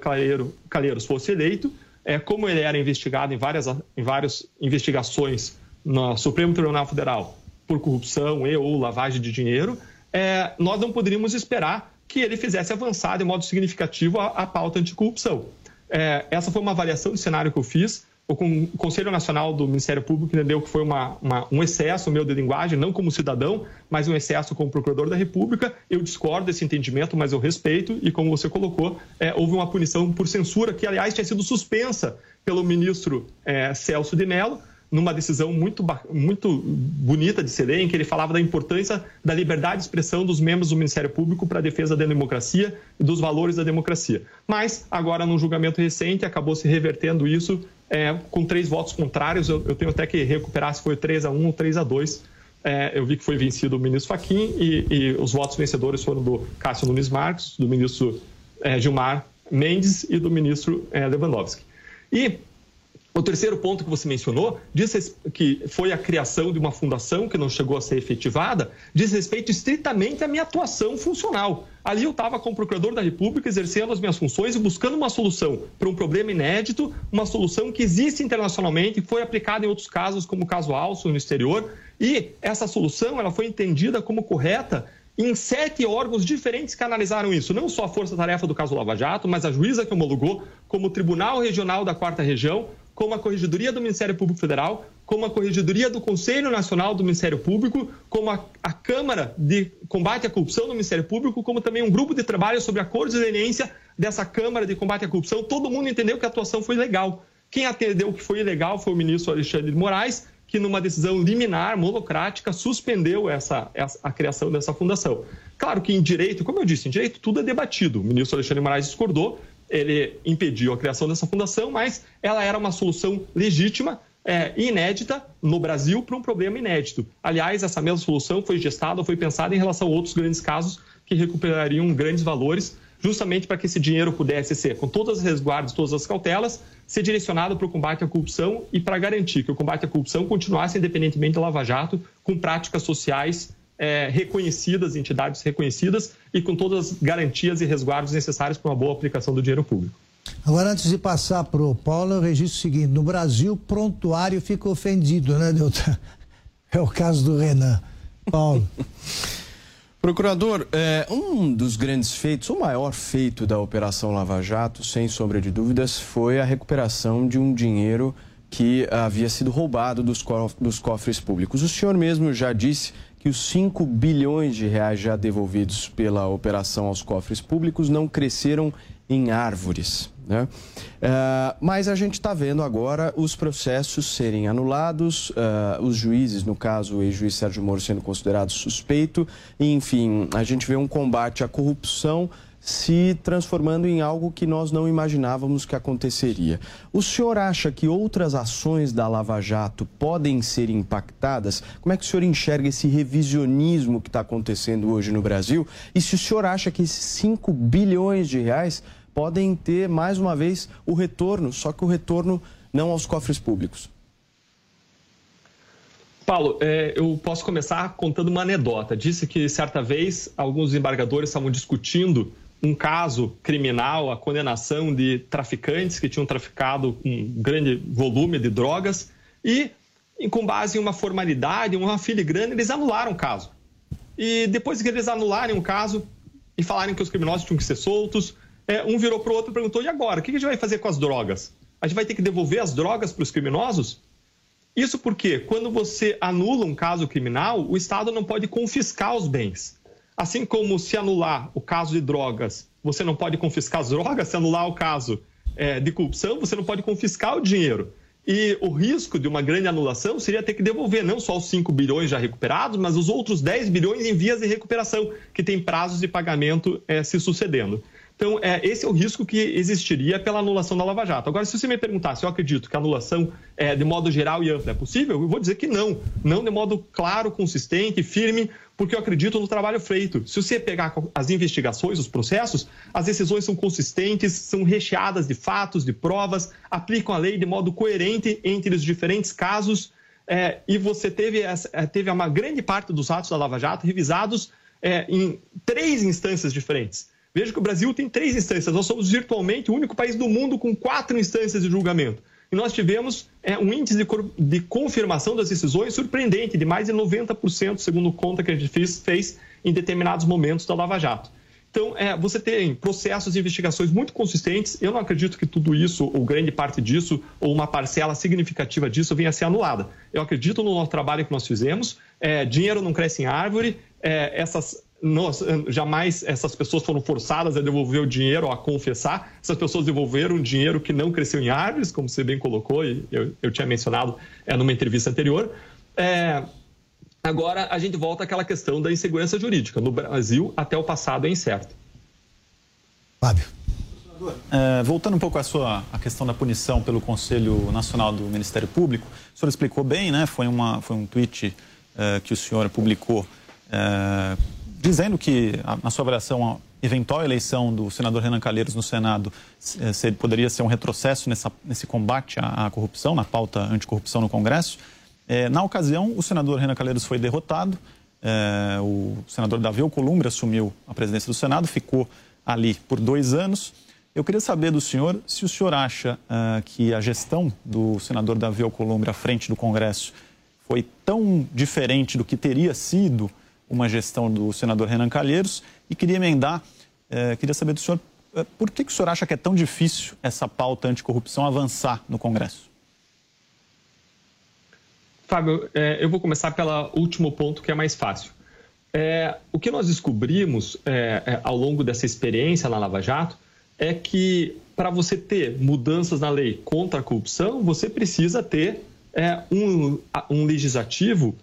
Speaker 4: Calheiros fosse eleito, é, como ele era investigado em várias, em várias investigações no Supremo Tribunal Federal por corrupção e ou lavagem de dinheiro, é, nós não poderíamos esperar que ele fizesse avançar de modo significativo a, a pauta anticorrupção. É, essa foi uma avaliação de cenário que eu fiz o Conselho Nacional do Ministério Público entendeu que foi uma, uma, um excesso meu de linguagem, não como cidadão, mas um excesso como procurador da República. Eu discordo desse entendimento, mas eu respeito, e como você colocou, é, houve uma punição por censura, que, aliás, tinha sido suspensa pelo ministro é, Celso de Mello, numa decisão muito, muito bonita de ser em que ele falava da importância da liberdade de expressão dos membros do Ministério Público para a defesa da democracia e dos valores da democracia. Mas, agora, num julgamento recente, acabou se revertendo isso é, com três votos contrários. Eu, eu, tenho até que recuperar se foi 3 a 1 ou 3 a 2 é, eu vi que foi vencido o ministro Fachin e, e, os votos vencedores foram do Cássio Nunes Marques, do ministro é, Gilmar Mendes e do ministro é, Lewandowski. E o terceiro ponto que você mencionou, diz que foi a criação de uma fundação que não chegou a ser efetivada, diz respeito estritamente à minha atuação funcional. Ali eu estava como procurador da República, exercendo as minhas funções e buscando uma solução para um problema inédito, uma solução que existe internacionalmente, foi aplicada em outros casos, como o caso Alson no exterior, e essa solução ela foi entendida como correta em sete órgãos diferentes que analisaram isso. Não só a força-tarefa do caso Lava Jato, mas a juíza que homologou, como o Tribunal Regional da Quarta Região, como a Corregedoria do Ministério Público Federal, como a Corregedoria do Conselho Nacional do Ministério Público, como a, a, Câmara de Combate à Corrupção do Ministério Público, como também um grupo de trabalho sobre a coordenância dessa Câmara de Combate à Corrupção. Todo mundo entendeu que a atuação foi legal. Quem atendeu que foi ilegal foi o ministro Alexandre de Moraes, que numa decisão liminar, monocrática, suspendeu essa, essa, a criação dessa fundação. Claro que em direito, como eu disse, em direito tudo é debatido. O ministro Alexandre de Moraes discordou, ele impediu a criação dessa fundação, mas ela era uma solução legítima é, inédita no Brasil para um problema inédito. Aliás, essa mesma solução foi gestada, foi pensada em relação a outros grandes casos que recuperariam grandes valores, justamente para que esse dinheiro pudesse ser, com todas as resguardas, todas as cautelas, ser direcionado para o combate à corrupção e para garantir que o combate à corrupção continuasse independentemente da Lava Jato, com práticas sociais é, reconhecidas, entidades reconhecidas e com todas as garantias e resguardos necessários para uma boa aplicação do dinheiro público.
Speaker 2: Agora, antes de passar para o Paulo, eu registro o seguinte: no Brasil, prontuário fica ofendido, né, Deltan? *laughs* É o caso do Renan. Paulo. *laughs*
Speaker 5: Procurador, é, um dos grandes feitos, o maior feito da Operação Lava Jato, sem sombra de dúvidas, foi a recuperação de um dinheiro que havia sido roubado dos, dos cofres públicos. O senhor mesmo já disse que os 5 bilhões de reais já devolvidos pela operação aos cofres públicos não cresceram em árvores. Né? Uh, mas a gente está vendo agora os processos serem anulados, uh, os juízes, no caso o ex-juiz Sérgio Moro sendo considerado suspeito, enfim, a gente vê um combate à corrupção se transformando em algo que nós não imaginávamos que aconteceria. O senhor acha que outras ações da Lava Jato podem ser impactadas? Como é que o senhor enxerga esse revisionismo que está acontecendo hoje no Brasil? E se o senhor acha que esses 5 bilhões de reais podem ter, mais uma vez, o retorno, só que o retorno não aos cofres públicos?
Speaker 4: Paulo, é, eu posso começar contando uma anedota. Disse que certa vez alguns embargadores estavam discutindo um caso criminal, a condenação de traficantes que tinham traficado um grande volume de drogas e, com base em uma formalidade, uma filigrana, eles anularam o caso. E depois que eles anularem o caso e falarem que os criminosos tinham que ser soltos, é, um virou para o outro e perguntou: e agora? O que a gente vai fazer com as drogas? A gente vai ter que devolver as drogas para os criminosos? Isso porque, quando você anula um caso criminal, o Estado não pode confiscar os bens. Assim como se anular o caso de drogas, você não pode confiscar as drogas, se anular o caso é, de corrupção, você não pode confiscar o dinheiro. E o risco de uma grande anulação seria ter que devolver não só os 5 bilhões já recuperados, mas os outros 10 bilhões em vias de recuperação, que tem prazos de pagamento é, se sucedendo. Então, é, esse é o risco que existiria pela anulação da Lava Jato. Agora, se você me perguntar se eu acredito que a anulação, é, de modo geral e amplo, é possível, eu vou dizer que não. Não de modo claro, consistente, firme, porque eu acredito no trabalho feito. Se você pegar as investigações, os processos, as decisões são consistentes, são recheadas de fatos, de provas, aplicam a lei de modo coerente entre os diferentes casos, é, e você teve, é, teve uma grande parte dos atos da Lava Jato revisados é, em três instâncias diferentes. Veja que o Brasil tem três instâncias. Nós somos virtualmente o único país do mundo com quatro instâncias de julgamento. E nós tivemos é, um índice de, de, confirmação das decisões surpreendente, de mais de 90%, segundo conta que a gente fez, fez em determinados momentos da Lava Jato. Então, é, você tem processos e investigações muito consistentes. Eu não acredito que tudo isso, ou grande parte disso, ou uma parcela significativa disso, venha a ser anulada. Eu acredito no nosso trabalho que nós fizemos. É, dinheiro não cresce em árvore. É, essas nós, jamais essas pessoas foram forçadas a devolver o dinheiro ou a confessar. Essas pessoas devolveram dinheiro que não cresceu em árvores, como você bem colocou e eu, eu tinha mencionado é, numa entrevista anterior. É, agora, a gente volta àquela questão da insegurança jurídica. No Brasil, até o passado é incerto.
Speaker 7: Fábio. É, voltando um pouco à sua a questão da punição pelo Conselho Nacional do Ministério Público, o senhor explicou bem, né? Foi, uma, foi um tweet é, que o senhor publicou é, dizendo que, na sua avaliação, a eventual eleição do senador Renan Calheiros no Senado se, poderia ser um retrocesso nessa, nesse combate à, à, corrupção, na pauta anticorrupção no Congresso. É, na ocasião, o senador Renan Calheiros foi derrotado, é, o senador Davi Alcolumbre assumiu a presidência do Senado, ficou ali por dois anos. Eu queria saber do senhor se o senhor acha uh, que a gestão do senador Davi Alcolumbre à frente do Congresso foi tão diferente do que teria sido uma gestão do senador Renan Calheiros e queria emendar, eh, queria saber do senhor, eh, por que, que o senhor acha que é tão difícil essa pauta anticorrupção avançar no Congresso?
Speaker 4: Fábio, é, eu vou começar pelo último ponto que é mais fácil. É, o que nós descobrimos é, ao longo dessa experiência na Lava Jato é que para você ter mudanças na lei contra a corrupção, você precisa ter um, um legislativo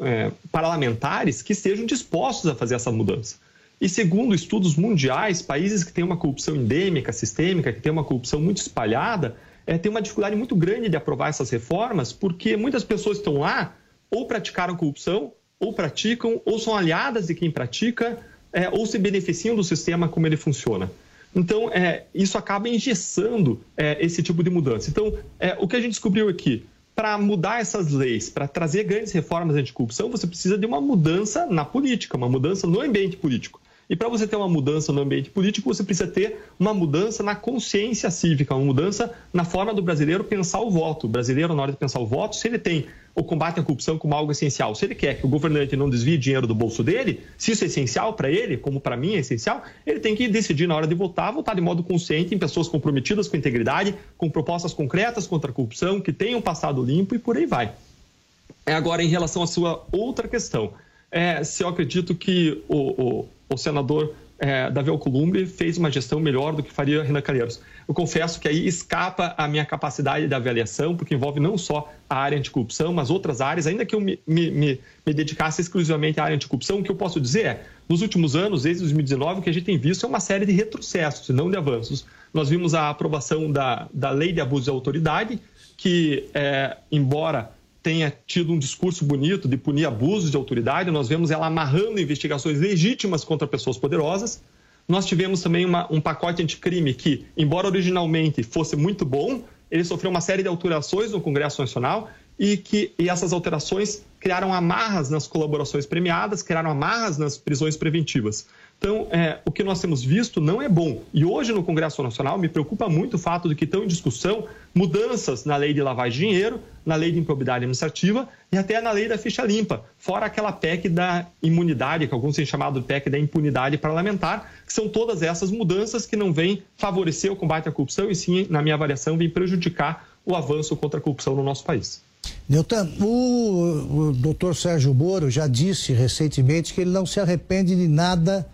Speaker 4: é, parlamentares que estejam dispostos a fazer essa mudança. E segundo estudos mundiais, países que têm uma corrupção endêmica, sistêmica, que têm uma corrupção muito espalhada, é, têm uma dificuldade muito grande de aprovar essas reformas, porque muitas pessoas estão lá ou praticaram corrupção, ou praticam, ou são aliadas de quem pratica, é, ou se beneficiam do sistema como ele funciona. Então, é, isso acaba engessando é, esse tipo de mudança. Então, é, o que a gente descobriu aqui? Para mudar essas leis, para trazer grandes reformas anticorrupção, você precisa de uma mudança na política, uma mudança no ambiente político. E para você ter uma mudança no ambiente político, você precisa ter uma mudança na consciência cívica, uma mudança na forma do brasileiro pensar o voto. O brasileiro, na hora de pensar o voto, se ele tem o combate à corrupção como algo essencial, se ele quer que o governante não desvie dinheiro do bolso dele, se isso é essencial para ele, como para mim é essencial, ele tem que decidir na hora de votar, votar de modo consciente em pessoas comprometidas com integridade, com propostas concretas contra a corrupção, que tenham passado limpo e por aí vai. É agora, em relação à sua outra questão, é, se eu acredito que o, o o senador é, Davi Alcolumbre fez uma gestão melhor do que faria Renan Calheiros. Eu confesso que aí escapa a minha capacidade de avaliação, porque envolve não só a área anticorrupção, mas outras áreas, ainda que eu me, me, me, me dedicasse exclusivamente à área anticorrupção, o que eu posso dizer é, nos últimos anos, desde 2019, o que a gente tem visto é uma série de retrocessos, e não de avanços. Nós vimos a aprovação da, da lei de abuso de autoridade, que, é, embora tenha tido um discurso bonito de punir abusos de autoridade, nós vemos ela amarrando investigações legítimas contra pessoas poderosas. Nós tivemos também uma, um pacote anticrime que, embora originalmente fosse muito bom, ele sofreu uma série de alterações no Congresso Nacional e que e essas alterações criaram amarras nas colaborações premiadas, criaram amarras nas prisões preventivas. Então, é, o que nós temos visto não é bom. E hoje no Congresso Nacional me preocupa muito o fato de que estão em discussão mudanças na lei de lavagem de dinheiro, na lei de improbidade administrativa e até na lei da ficha limpa, fora aquela PEC da imunidade, que alguns têm chamado de PEC da impunidade parlamentar, que são todas essas mudanças que não vêm favorecer o combate à corrupção e sim, na minha avaliação, vêm prejudicar o avanço contra a corrupção no nosso país.
Speaker 2: Newton, o, o doutor Sérgio Moro já disse recentemente que ele não se arrepende de nada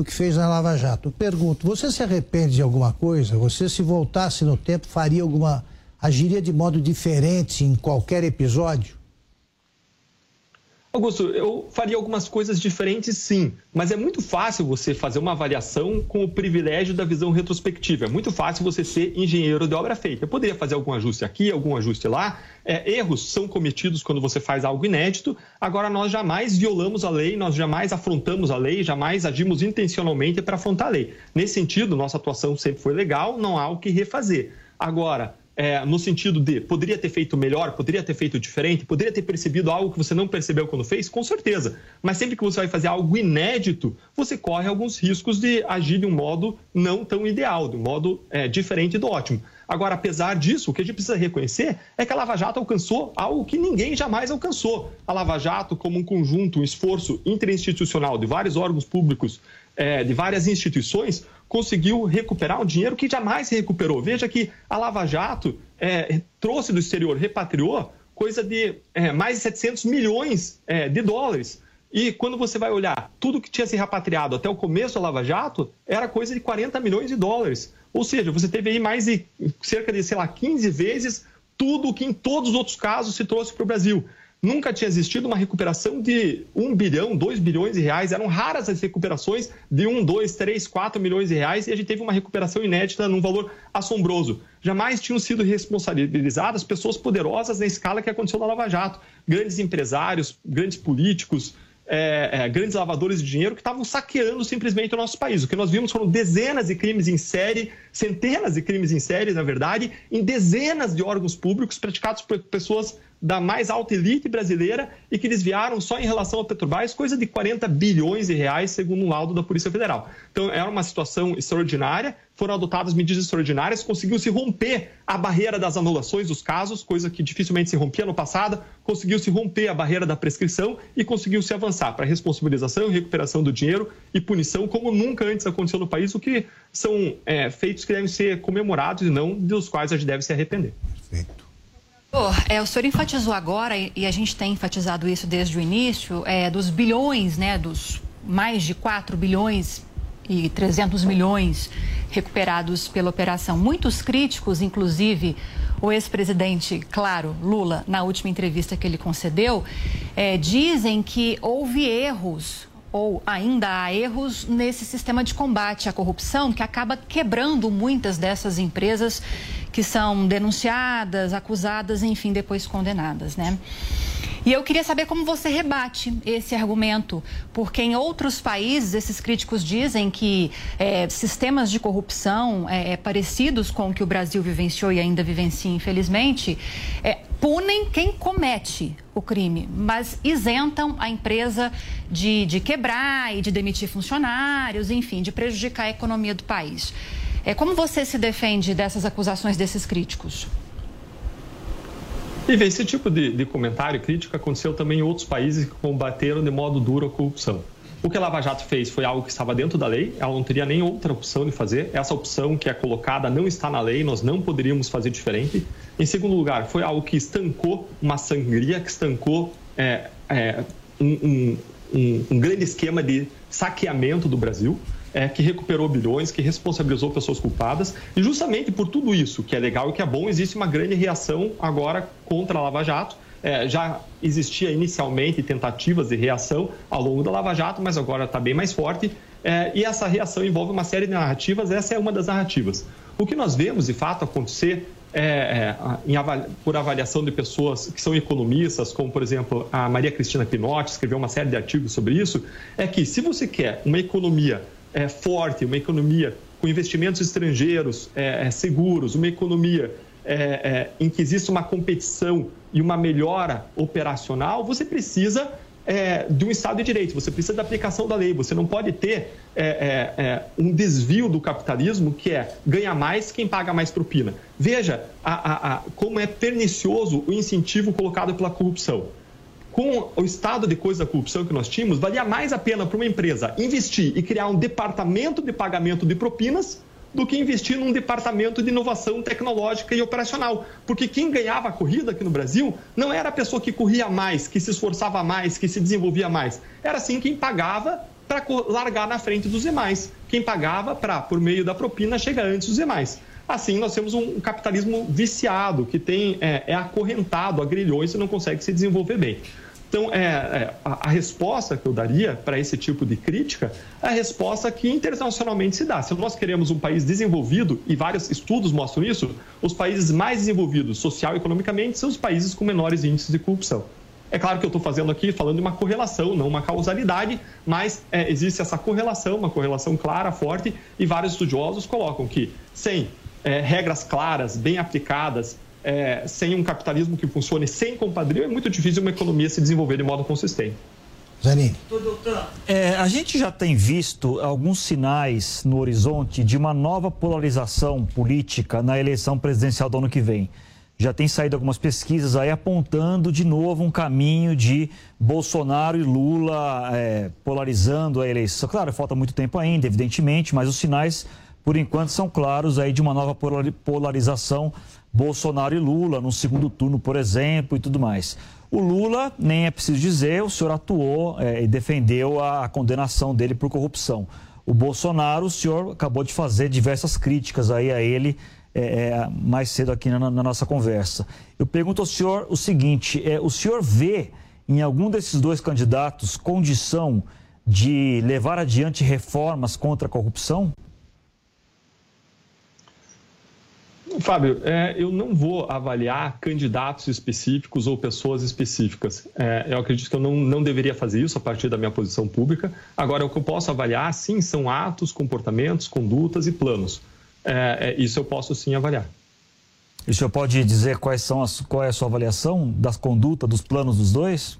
Speaker 2: do que fez na Lava Jato. pergunto, você se arrepende de alguma coisa? Você, se voltasse no tempo, faria alguma. agiria de modo diferente em qualquer episódio?
Speaker 4: Augusto, eu faria algumas coisas diferentes, sim, mas é muito fácil você fazer uma avaliação com o privilégio da visão retrospectiva. É muito fácil você ser engenheiro de obra feita. Eu poderia fazer algum ajuste aqui, algum ajuste lá. É, erros são cometidos quando você faz algo inédito. Agora, nós jamais violamos a lei, nós jamais afrontamos a lei, jamais agimos intencionalmente para afrontar a lei. Nesse sentido, nossa atuação sempre foi legal, não há o que refazer. Agora, é, no sentido de poderia ter feito melhor, poderia ter feito diferente, poderia ter percebido algo que você não percebeu quando fez? Com certeza. Mas sempre que você vai fazer algo inédito, você corre alguns riscos de agir de um modo não tão ideal, de um modo é, diferente do ótimo. Agora, apesar disso, o que a gente precisa reconhecer é que a Lava Jato alcançou algo que ninguém jamais alcançou. A Lava Jato, como um conjunto, um esforço interinstitucional de vários órgãos públicos, é, de várias instituições, conseguiu recuperar um dinheiro que jamais se recuperou. Veja que a Lava Jato é, trouxe do exterior, repatriou coisa de é, mais de 700 milhões é, de dólares. E quando você vai olhar tudo que tinha se repatriado até o começo da Lava Jato, era coisa de 40 milhões de dólares. Ou seja, você teve aí mais de cerca de, sei lá, 15 vezes tudo que em todos os outros casos se trouxe para o Brasil. Nunca tinha existido uma recuperação de 1 bilhão, 2 bilhões de reais. Eram raras as recuperações de 1, 2, 3, 4 milhões de reais e a gente teve uma recuperação inédita num valor assombroso. Jamais tinham sido responsabilizadas pessoas poderosas na escala que aconteceu na Lava Jato. Grandes empresários, grandes políticos, é, é, grandes lavadores de dinheiro que estavam saqueando simplesmente o nosso país. O que nós vimos foram dezenas de crimes em série, centenas de crimes em série, na verdade, em dezenas de órgãos públicos praticados por pessoas da mais alta elite brasileira e que desviaram só em relação a Petrobras coisa de 40 bilhões de reais, segundo um laudo da Polícia Federal. Então, era uma situação extraordinária, foram adotadas medidas extraordinárias, conseguiu-se romper a barreira das anulações dos casos, coisa que dificilmente se rompia no passado, conseguiu-se romper a barreira da prescrição e conseguiu-se avançar para responsabilização recuperação do dinheiro e punição, como nunca antes aconteceu no país, o que são é, feitos que devem ser comemorados e não dos quais a gente deve se arrepender. Perfeito.
Speaker 3: Oh, é, o senhor enfatizou agora, e a gente tem enfatizado isso desde o início, é, dos bilhões, né, dos mais de 4 bilhões e 300 milhões recuperados pela operação. Muitos críticos, inclusive o ex-presidente, claro, Lula, na última entrevista que ele concedeu, é, dizem que houve erros ou ainda há erros nesse sistema de combate à corrupção que acaba quebrando muitas dessas empresas que são denunciadas, acusadas, enfim, depois condenadas, né? E eu queria saber como você rebate esse argumento, porque em outros países esses críticos dizem que é, sistemas de corrupção é, é, parecidos com o que o Brasil vivenciou e ainda vivencia, infelizmente, é, punem quem comete o crime, mas isentam a empresa de, de quebrar e de demitir funcionários, enfim, de prejudicar a economia do país. É, como você se defende dessas acusações desses críticos?
Speaker 4: E esse tipo de, de comentário e crítica aconteceu também em outros países que combateram de modo duro a corrupção. O que a Lava Jato fez foi algo que estava dentro da lei, ela não teria nem outra opção de fazer. Essa opção que é colocada não está na lei, nós não poderíamos fazer diferente. Em segundo lugar, foi algo que estancou uma sangria, que estancou é, é, um, um, um grande esquema de saqueamento do Brasil é, que recuperou bilhões, que responsabilizou pessoas culpadas. E justamente por tudo isso, que é legal e que é bom, existe uma grande reação agora contra a Lava Jato. É, já existia inicialmente tentativas de reação ao longo da Lava Jato, mas agora está bem mais forte. É, e essa reação envolve uma série de narrativas, essa é uma das narrativas. O que nós vemos, de fato, acontecer é, é, avali por avaliação de pessoas que são economistas, como, por exemplo, a Maria Cristina Pinotti, escreveu uma série de artigos sobre isso, é que se você quer uma economia é, forte, uma economia com investimentos estrangeiros é, é seguros, uma economia é, é, em que existe uma competição e uma melhora operacional, você precisa é, de um Estado de Direito, você precisa da aplicação da lei. Você não pode ter é, é, é, um desvio do capitalismo que é ganha mais quem paga mais propina. Veja a, a, a, como é pernicioso o incentivo colocado pela corrupção. Com o estado de coisa da corrupção que nós tínhamos, valia mais a pena para uma empresa investir e criar um departamento de pagamento de propinas do que investir num departamento de inovação tecnológica e operacional. Porque quem ganhava a corrida aqui no Brasil não era a pessoa que corria mais, que se esforçava mais, que se desenvolvia mais. Era sim quem pagava para largar na frente dos demais. Quem pagava para, por meio da propina, chegar antes dos demais. Assim, nós temos um capitalismo viciado, que tem, é, é acorrentado a grilhões e não consegue se desenvolver bem. Então, é, é, a, a, resposta que eu daria para esse tipo de crítica é a resposta que internacionalmente se dá. Se nós queremos um país desenvolvido, e vários estudos mostram isso, os países mais desenvolvidos social e economicamente são os países com menores índices de corrupção. É claro que eu estou fazendo aqui, falando de uma correlação, não uma causalidade, mas é, existe essa correlação, uma correlação clara, forte, e vários estudiosos colocam que sem é, regras claras, bem aplicadas, é, sem um capitalismo que funcione sem compadrio, é muito difícil uma economia se desenvolver de modo consistente.
Speaker 2: Zanini.
Speaker 6: É, a gente já tem visto alguns sinais no horizonte de uma nova polarização política na eleição presidencial do ano que vem. Já tem saído algumas pesquisas aí apontando de novo um caminho de Bolsonaro e Lula é, polarizando a eleição. Claro, falta muito tempo ainda, evidentemente, mas os sinais, por enquanto, são claros aí de uma nova polarização Bolsonaro e Lula no segundo turno, por exemplo, e tudo mais. O Lula, nem é preciso dizer, o senhor atuou é, e defendeu a, a condenação dele por corrupção. O Bolsonaro, o senhor acabou de fazer diversas críticas aí a ele é, é, mais cedo aqui na, na, nossa conversa. Eu pergunto ao senhor o seguinte: é, o senhor vê em algum desses dois candidatos condição de levar adiante reformas contra a corrupção?
Speaker 4: Fábio, é, eu não vou avaliar candidatos específicos ou pessoas específicas. É, eu acredito que eu não, não deveria fazer isso a partir da minha posição pública. Agora, o que eu posso avaliar, sim, são atos, comportamentos, condutas e planos. É, é isso eu posso sim avaliar.
Speaker 6: E o senhor pode dizer quais são as, qual é a sua avaliação das condutas, dos planos dos dois?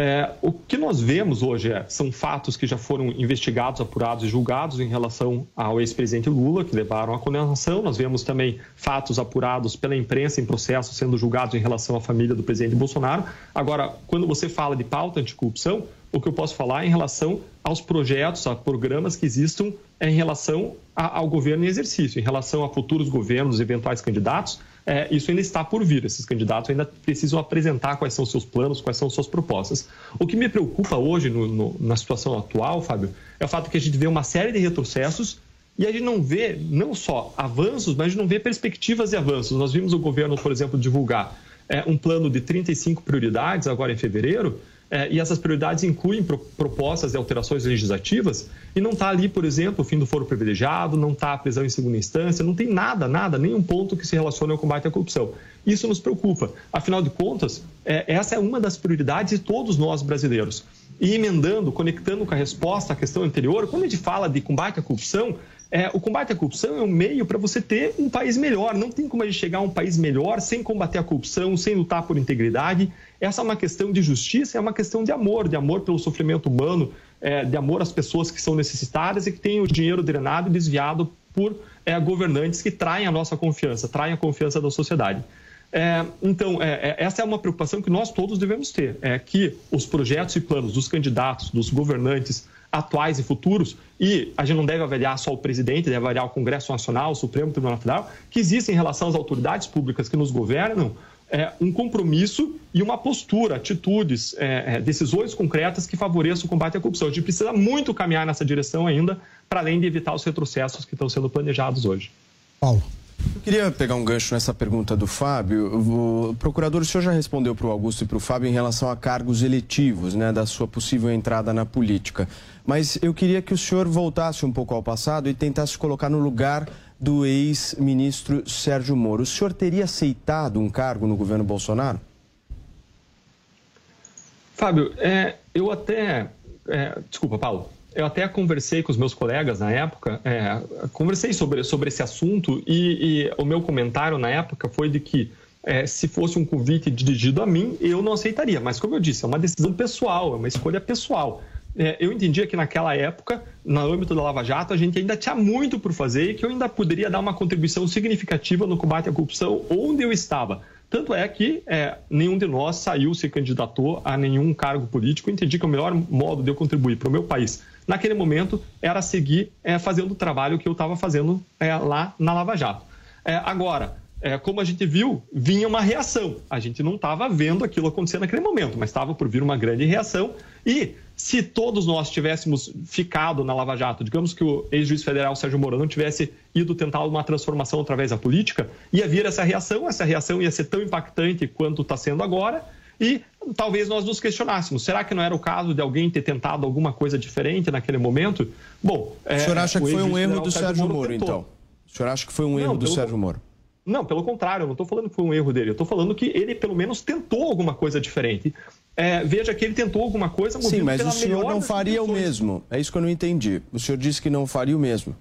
Speaker 4: É, o que nós vemos hoje é, são fatos que já foram investigados, apurados e julgados em relação ao ex-presidente Lula, que levaram à condenação. Nós vemos também fatos apurados pela imprensa em processo sendo julgados em relação à família do presidente Bolsonaro. Agora, quando você fala de pauta anticorrupção, o que eu posso falar é em relação aos projetos, a programas que existam em relação ao governo em exercício, em relação a futuros governos, eventuais candidatos é, isso ainda está por vir. Esses candidatos ainda precisam apresentar quais são seus planos, quais são suas propostas. O que me preocupa hoje, no, no, na situação atual, Fábio, é o fato que a gente vê uma série de retrocessos e a gente não vê não só avanços, mas a gente não vê perspectivas de avanços. Nós vimos o governo, por exemplo, divulgar é, um plano de 35 prioridades agora em fevereiro, é, e essas prioridades incluem pro, propostas de alterações legislativas, e não está ali, por exemplo, o fim do foro privilegiado, não está a prisão em segunda instância, não tem nada, nada, nenhum ponto que se relacione ao combate à corrupção. Isso nos preocupa. Afinal de contas, é, essa é uma das prioridades de todos nós brasileiros. E emendando, conectando com a resposta à questão anterior, quando a gente fala de combate à corrupção, é, o combate à corrupção é um meio para você ter um país melhor. Não tem como a gente chegar a um país melhor sem combater a corrupção, sem lutar por integridade. Essa é uma questão de justiça, é uma questão de amor, de amor pelo sofrimento humano, é, de amor às pessoas que são necessitadas e que têm o dinheiro drenado e desviado por é, governantes que traem a nossa confiança, traem a confiança da sociedade. É, então, é, é, essa é uma preocupação que nós todos devemos ter, é que os projetos e planos dos candidatos, dos governantes, atuais e futuros, e a gente não deve avaliar só o presidente, deve avaliar o Congresso Nacional, o Supremo Tribunal Federal, que existem em relação às autoridades públicas que nos governam é, um compromisso e uma postura, atitudes, é, é decisões concretas que favoreçam o combate à corrupção. A gente precisa muito caminhar nessa direção ainda, para além de evitar os retrocessos que estão sendo planejados hoje.
Speaker 5: Paulo. Eu queria pegar um gancho nessa pergunta do Fábio. O procurador, o senhor já respondeu para o Augusto e para o Fábio em relação a cargos eletivos, né, da sua possível entrada na política. Mas eu queria que o senhor voltasse um pouco ao passado e tentasse colocar no lugar do ex-ministro Sérgio Moro. O senhor teria aceitado um cargo no governo Bolsonaro?
Speaker 4: Fábio, é, eu até. É, desculpa, Paulo. Eu até conversei com os meus colegas na época, é, conversei sobre, sobre esse assunto e, e, o meu comentário na época foi de que é, se fosse um convite dirigido a mim, eu não aceitaria. Mas, como eu disse, é uma decisão pessoal, é uma escolha pessoal. É, eu entendia que naquela época, no âmbito da Lava Jato, a gente ainda tinha muito por fazer e que eu ainda poderia dar uma contribuição significativa no combate à corrupção onde eu estava. Tanto é que é, nenhum de nós saiu, se candidatou a nenhum cargo político. Eu entendi que o melhor modo de eu contribuir para o meu país naquele momento era seguir é, fazendo o trabalho que eu estava fazendo é, lá na Lava Jato. É, agora, como a gente viu, vinha uma reação. A gente não estava vendo aquilo acontecer naquele momento, mas estava por vir uma grande reação. E se todos nós tivéssemos ficado na Lava Jato, digamos que o ex-juiz federal Sérgio Moro não tivesse ido tentar uma transformação através da política, ia vir essa reação, essa reação ia ser tão impactante quanto está sendo agora, e talvez nós nos questionássemos: será que não era o caso de alguém ter tentado alguma coisa diferente naquele momento?
Speaker 5: Bom, é, o senhor acha que foi um erro do Sérgio Moro, Moro então? O senhor acha que foi um não, erro do pelo... Sérgio Moro?
Speaker 4: Não, pelo contrário, eu não estou falando que foi um erro dele, eu estou falando que ele pelo menos tentou alguma coisa diferente. É, veja que ele tentou alguma coisa
Speaker 5: Sim, mas o senhor não faria o mesmo. É isso que eu não entendi. O senhor disse que não faria o mesmo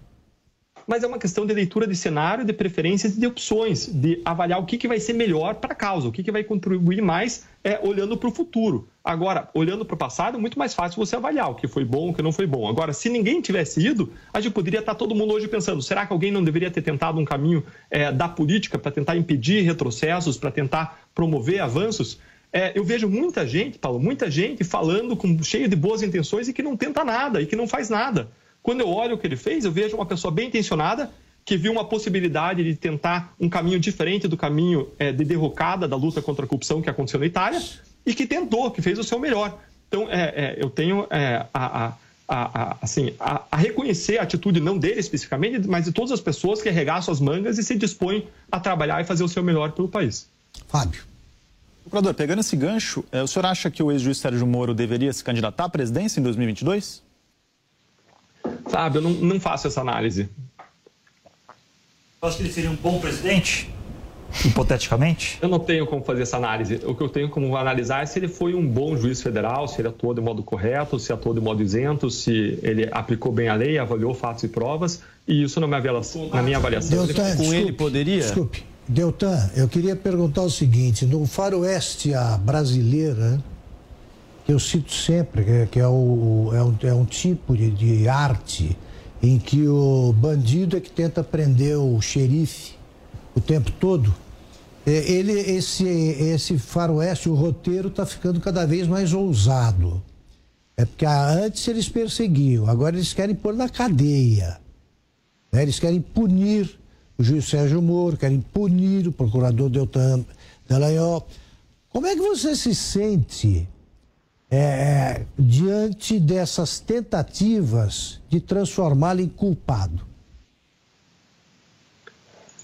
Speaker 4: mas é uma questão de leitura de cenário, de preferências e de opções, de avaliar o que, que vai ser melhor para a causa, o que, que vai contribuir mais é, olhando para o futuro. Agora, olhando para o passado, é muito mais fácil você avaliar o que foi bom, o que não foi bom. Agora, se ninguém tivesse ido, a gente poderia estar tá todo mundo hoje pensando: será que alguém não deveria ter tentado um caminho é, da política para tentar impedir retrocessos, para tentar promover avanços? É, eu vejo muita gente, Paulo, muita gente falando com cheio de boas intenções e que não tenta nada e que não faz nada. Quando eu olho o que ele fez, eu vejo uma pessoa bem intencionada que viu uma possibilidade de tentar um caminho diferente do caminho é, de derrocada da luta contra a corrupção que aconteceu na Itália e que tentou, que fez o seu melhor. Então, é, é, eu tenho é, a, a, a, assim, a, reconhecer a atitude não dele especificamente, mas de todas as pessoas que arregaçam as mangas e se dispõem a trabalhar e fazer o seu melhor pelo país.
Speaker 7: Fábio. Procurador, pegando esse gancho, é, o senhor acha que o ex-juiz Sérgio Moro deveria se candidatar à presidência em 2022?
Speaker 4: Sabe, eu não, não faço essa análise.
Speaker 6: Eu acho que ele seria um bom presidente? Hipoteticamente?
Speaker 4: Eu não tenho como fazer essa análise. O que eu tenho como analisar é se ele foi um bom juiz federal, se ele atuou de modo correto, se atuou de modo isento, se ele aplicou bem a lei, avaliou fatos e provas. E isso na minha avaliação. Na minha avaliação
Speaker 2: Deltan, com desculpe, ele poderia? Desculpe. Deltan, eu queria perguntar o seguinte: no faroeste a brasileira, eu cito sempre, que, é, que é, o, é, um, é um tipo de, de arte em que o bandido é que tenta prender o xerife o tempo todo. É, ele, esse, esse faroeste, o roteiro está ficando cada vez mais ousado. É porque antes eles perseguiam, agora eles querem pôr na cadeia. Né? Eles querem punir o juiz Sérgio Moro, querem punir o procurador Deltan Dallagnol. Como é que você se sente é, diante dessas tentativas de transformá-lo em culpado?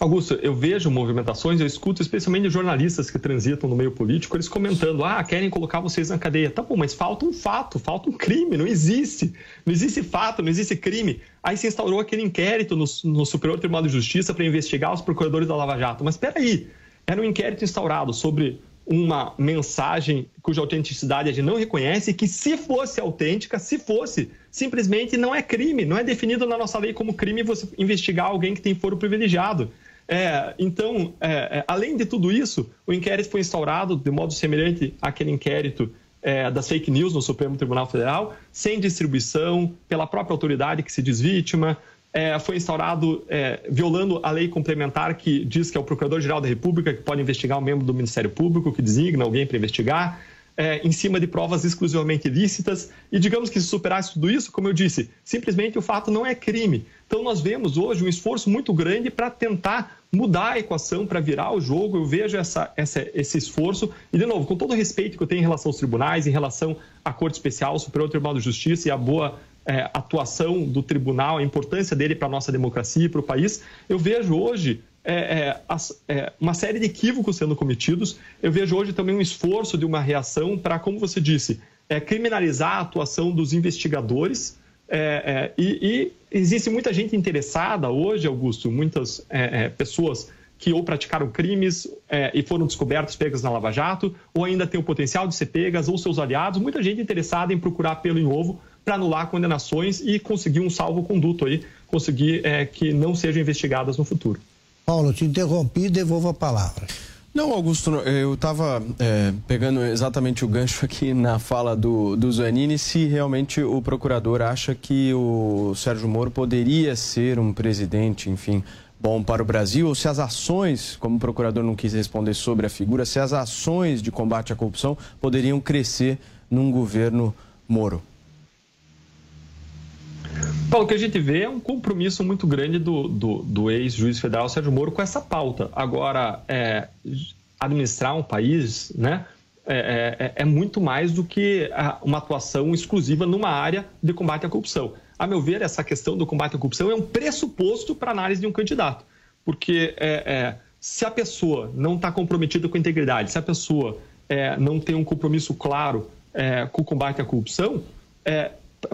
Speaker 4: Augusto, eu vejo movimentações, eu escuto especialmente jornalistas que transitam no meio político, eles comentando: ah, querem colocar vocês na cadeia. Tá bom, mas falta um fato, falta um crime, não existe. Não existe fato, não existe crime. Aí se instaurou aquele inquérito no, no Superior Tribunal de Justiça para investigar os procuradores da Lava Jato. Mas espera aí, era um inquérito instaurado sobre uma mensagem cuja autenticidade a gente não reconhece, que se fosse autêntica, se fosse, simplesmente não é crime, não é definido na nossa lei como crime você investigar alguém que tem foro privilegiado. É, então, é, é, além de tudo isso, o inquérito foi instaurado de modo semelhante àquele inquérito é, das fake news no Supremo Tribunal Federal, sem distribuição, pela própria autoridade que se diz vítima, é, foi instaurado é, violando a lei complementar que diz que é o Procurador-Geral da República que pode investigar um membro do Ministério Público, que designa alguém para investigar, é, em cima de provas exclusivamente ilícitas. E digamos que se superasse tudo isso, como eu disse, simplesmente o fato não é crime. Então nós vemos hoje um esforço muito grande para tentar mudar a equação, para virar o jogo. Eu vejo essa, essa, esse esforço. E, de novo, com todo o respeito que eu tenho em relação aos tribunais, em relação à Corte Especial, Superior Tribunal de Justiça e à boa é, atuação do tribunal, a importância dele para a nossa democracia e para o país, eu vejo hoje é, é, é, uma série de equívocos sendo cometidos. Eu vejo hoje também um esforço de uma reação para, como você disse, é, criminalizar a atuação dos investigadores. É, e, e, existe muita gente interessada hoje, Augusto, muitas pessoas que ou praticaram crimes e foram descobertos, pegas na Lava Jato, ou ainda têm o potencial de ser pegas, ou seus aliados, muita gente interessada em procurar pelo em ovo para anular condenações e conseguir um salvo-conduto aí, conseguir é, que não sejam investigadas no futuro.
Speaker 2: Paulo, te interrompi e devolvo a palavra.
Speaker 5: Não, Augusto, eu estava é, pegando exatamente o gancho aqui na fala do, do Zanini, se realmente o procurador acha que o Sérgio Moro poderia ser um presidente, enfim, bom para o Brasil, ou se as ações, como o procurador não quis responder sobre a figura, se as ações de combate à corrupção poderiam crescer num governo Moro.
Speaker 4: Paulo, o que a gente vê é um compromisso muito grande do, do, do ex-juiz federal Sérgio Moro com essa pauta. Agora, é, administrar um país né, é, é, é, muito mais do que uma atuação exclusiva numa área de combate à corrupção. A meu ver, essa questão do combate à corrupção é um pressuposto para análise de um candidato. Porque é, é, se a pessoa não está comprometida com a integridade, se a pessoa é, não tem um compromisso claro com o combate à corrupção,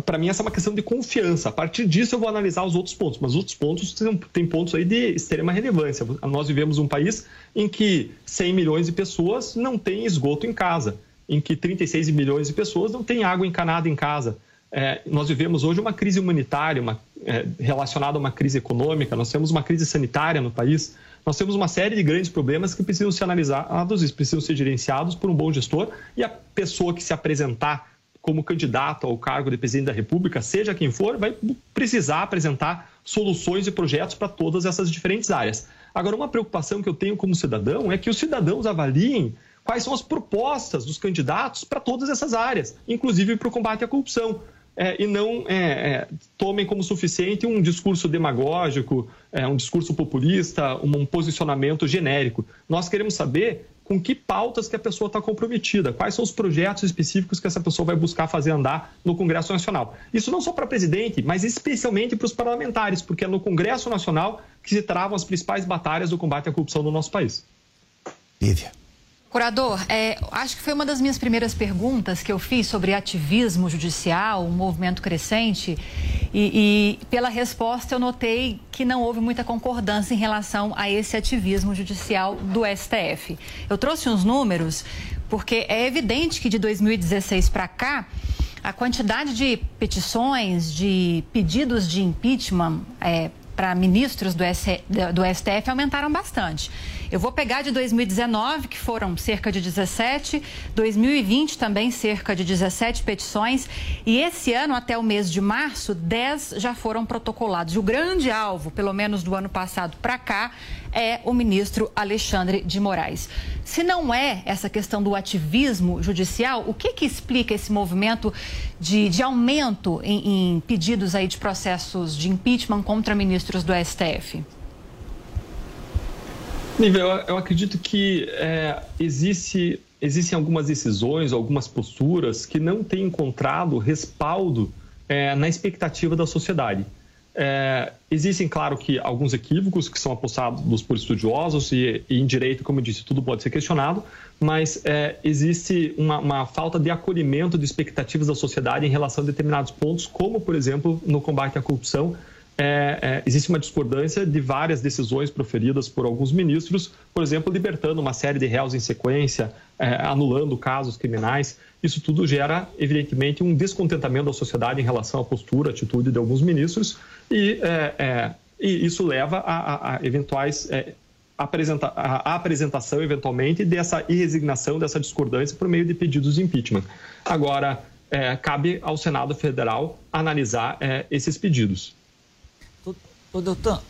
Speaker 4: para mim, essa é uma questão de confiança. A partir disso, eu vou analisar os outros pontos. Mas os outros pontos têm pontos aí de extrema relevância. Nós vivemos um país em que 100 milhões de pessoas não têm esgoto em casa, em que 36 milhões de pessoas não têm água encanada em casa. É, nós vivemos hoje uma crise humanitária uma, é, relacionada a uma crise econômica, nós temos uma crise sanitária no país, nós temos uma série de grandes problemas que precisam ser analisados, precisam ser gerenciados por um bom gestor e a pessoa que se apresentar como candidato ao cargo de presidente da República, seja quem for, vai precisar apresentar soluções e projetos para todas essas diferentes áreas. Agora, uma preocupação que eu tenho como cidadão é que os cidadãos avaliem quais são as propostas dos candidatos para todas essas áreas, inclusive para o combate à corrupção. É, e não é, é, tomem como suficiente um discurso demagógico, é, um discurso populista, um, um posicionamento genérico. Nós queremos saber com que pautas que a pessoa está comprometida, quais são os projetos específicos que essa pessoa vai buscar fazer andar no Congresso Nacional. Isso não só para presidente, mas especialmente para os parlamentares, porque é no Congresso Nacional que se travam as principais batalhas do combate à corrupção no nosso país.
Speaker 2: Lívia.
Speaker 3: Curador, é, acho que foi uma das minhas primeiras perguntas que eu fiz sobre ativismo judicial, um movimento crescente, e, e, pela resposta eu notei que não houve muita concordância em relação a esse ativismo judicial do STF. Eu trouxe uns números porque é evidente que de 2016 para cá a quantidade de petições, de pedidos de impeachment é, para ministros do, S, do STF aumentaram bastante. Eu vou pegar de 2019, que foram cerca de 17, 2020 também cerca de 17 petições, e esse ano, até o mês de março, 10 já foram protocolados. O grande alvo, pelo menos do ano passado para cá, é o ministro Alexandre de Moraes. Se não é essa questão do ativismo judicial, o que, que explica esse movimento de, de aumento em, em pedidos aí de processos de impeachment contra ministros do STF?
Speaker 4: Nível, eu acredito que é, existe, existem algumas decisões, algumas posturas que não têm encontrado respaldo é, na expectativa da sociedade. É, existem, claro, que alguns equívocos que são apostados por estudiosos e, e, em direito, como eu disse, tudo pode ser questionado, mas é, existe uma, uma, falta de acolhimento de expectativas da sociedade em relação a determinados pontos, como, por exemplo, no combate à corrupção, é, é, existe uma discordância de várias decisões proferidas por alguns ministros, por exemplo, libertando uma série de réus em sequência, é, anulando casos criminais. Isso tudo gera, evidentemente, um descontentamento da sociedade em relação à postura, atitude de alguns ministros, e, é, é, e isso leva a, a, a eventuais. É, a apresentação, eventualmente, dessa irresignação, dessa discordância por meio de pedidos de impeachment. Agora, cabe ao Senado Federal analisar esses pedidos.
Speaker 6: Ô, Doutor,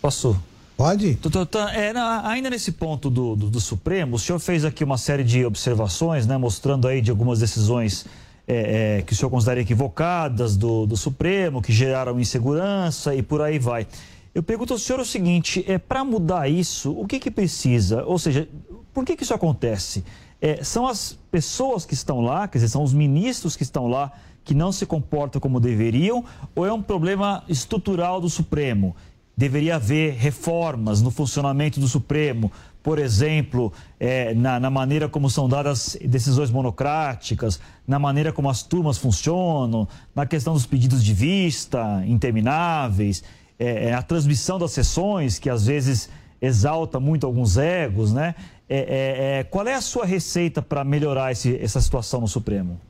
Speaker 6: posso?
Speaker 2: Pode.
Speaker 6: Doutor, é, ainda nesse ponto do, do, do, Supremo, o senhor fez aqui uma série de observações, né, mostrando aí de algumas decisões é, é, que o senhor considera equivocadas do, do Supremo, que geraram insegurança e por aí vai. Eu pergunto ao senhor o seguinte: é para mudar isso, o que, que precisa? Ou seja, por que, que isso acontece? É, são as pessoas que estão lá, quer dizer, são os ministros que estão lá que não se comportam como deveriam ou é um problema estrutural do Supremo? Deveria haver reformas no funcionamento do Supremo, por exemplo, é, na, na, maneira como são dadas decisões monocráticas, na maneira como as turmas funcionam, na questão dos pedidos de vista intermináveis, é, é, a transmissão das sessões, que às vezes exalta muito alguns egos, né? É, é, é, qual é a sua receita para melhorar esse, essa situação no Supremo?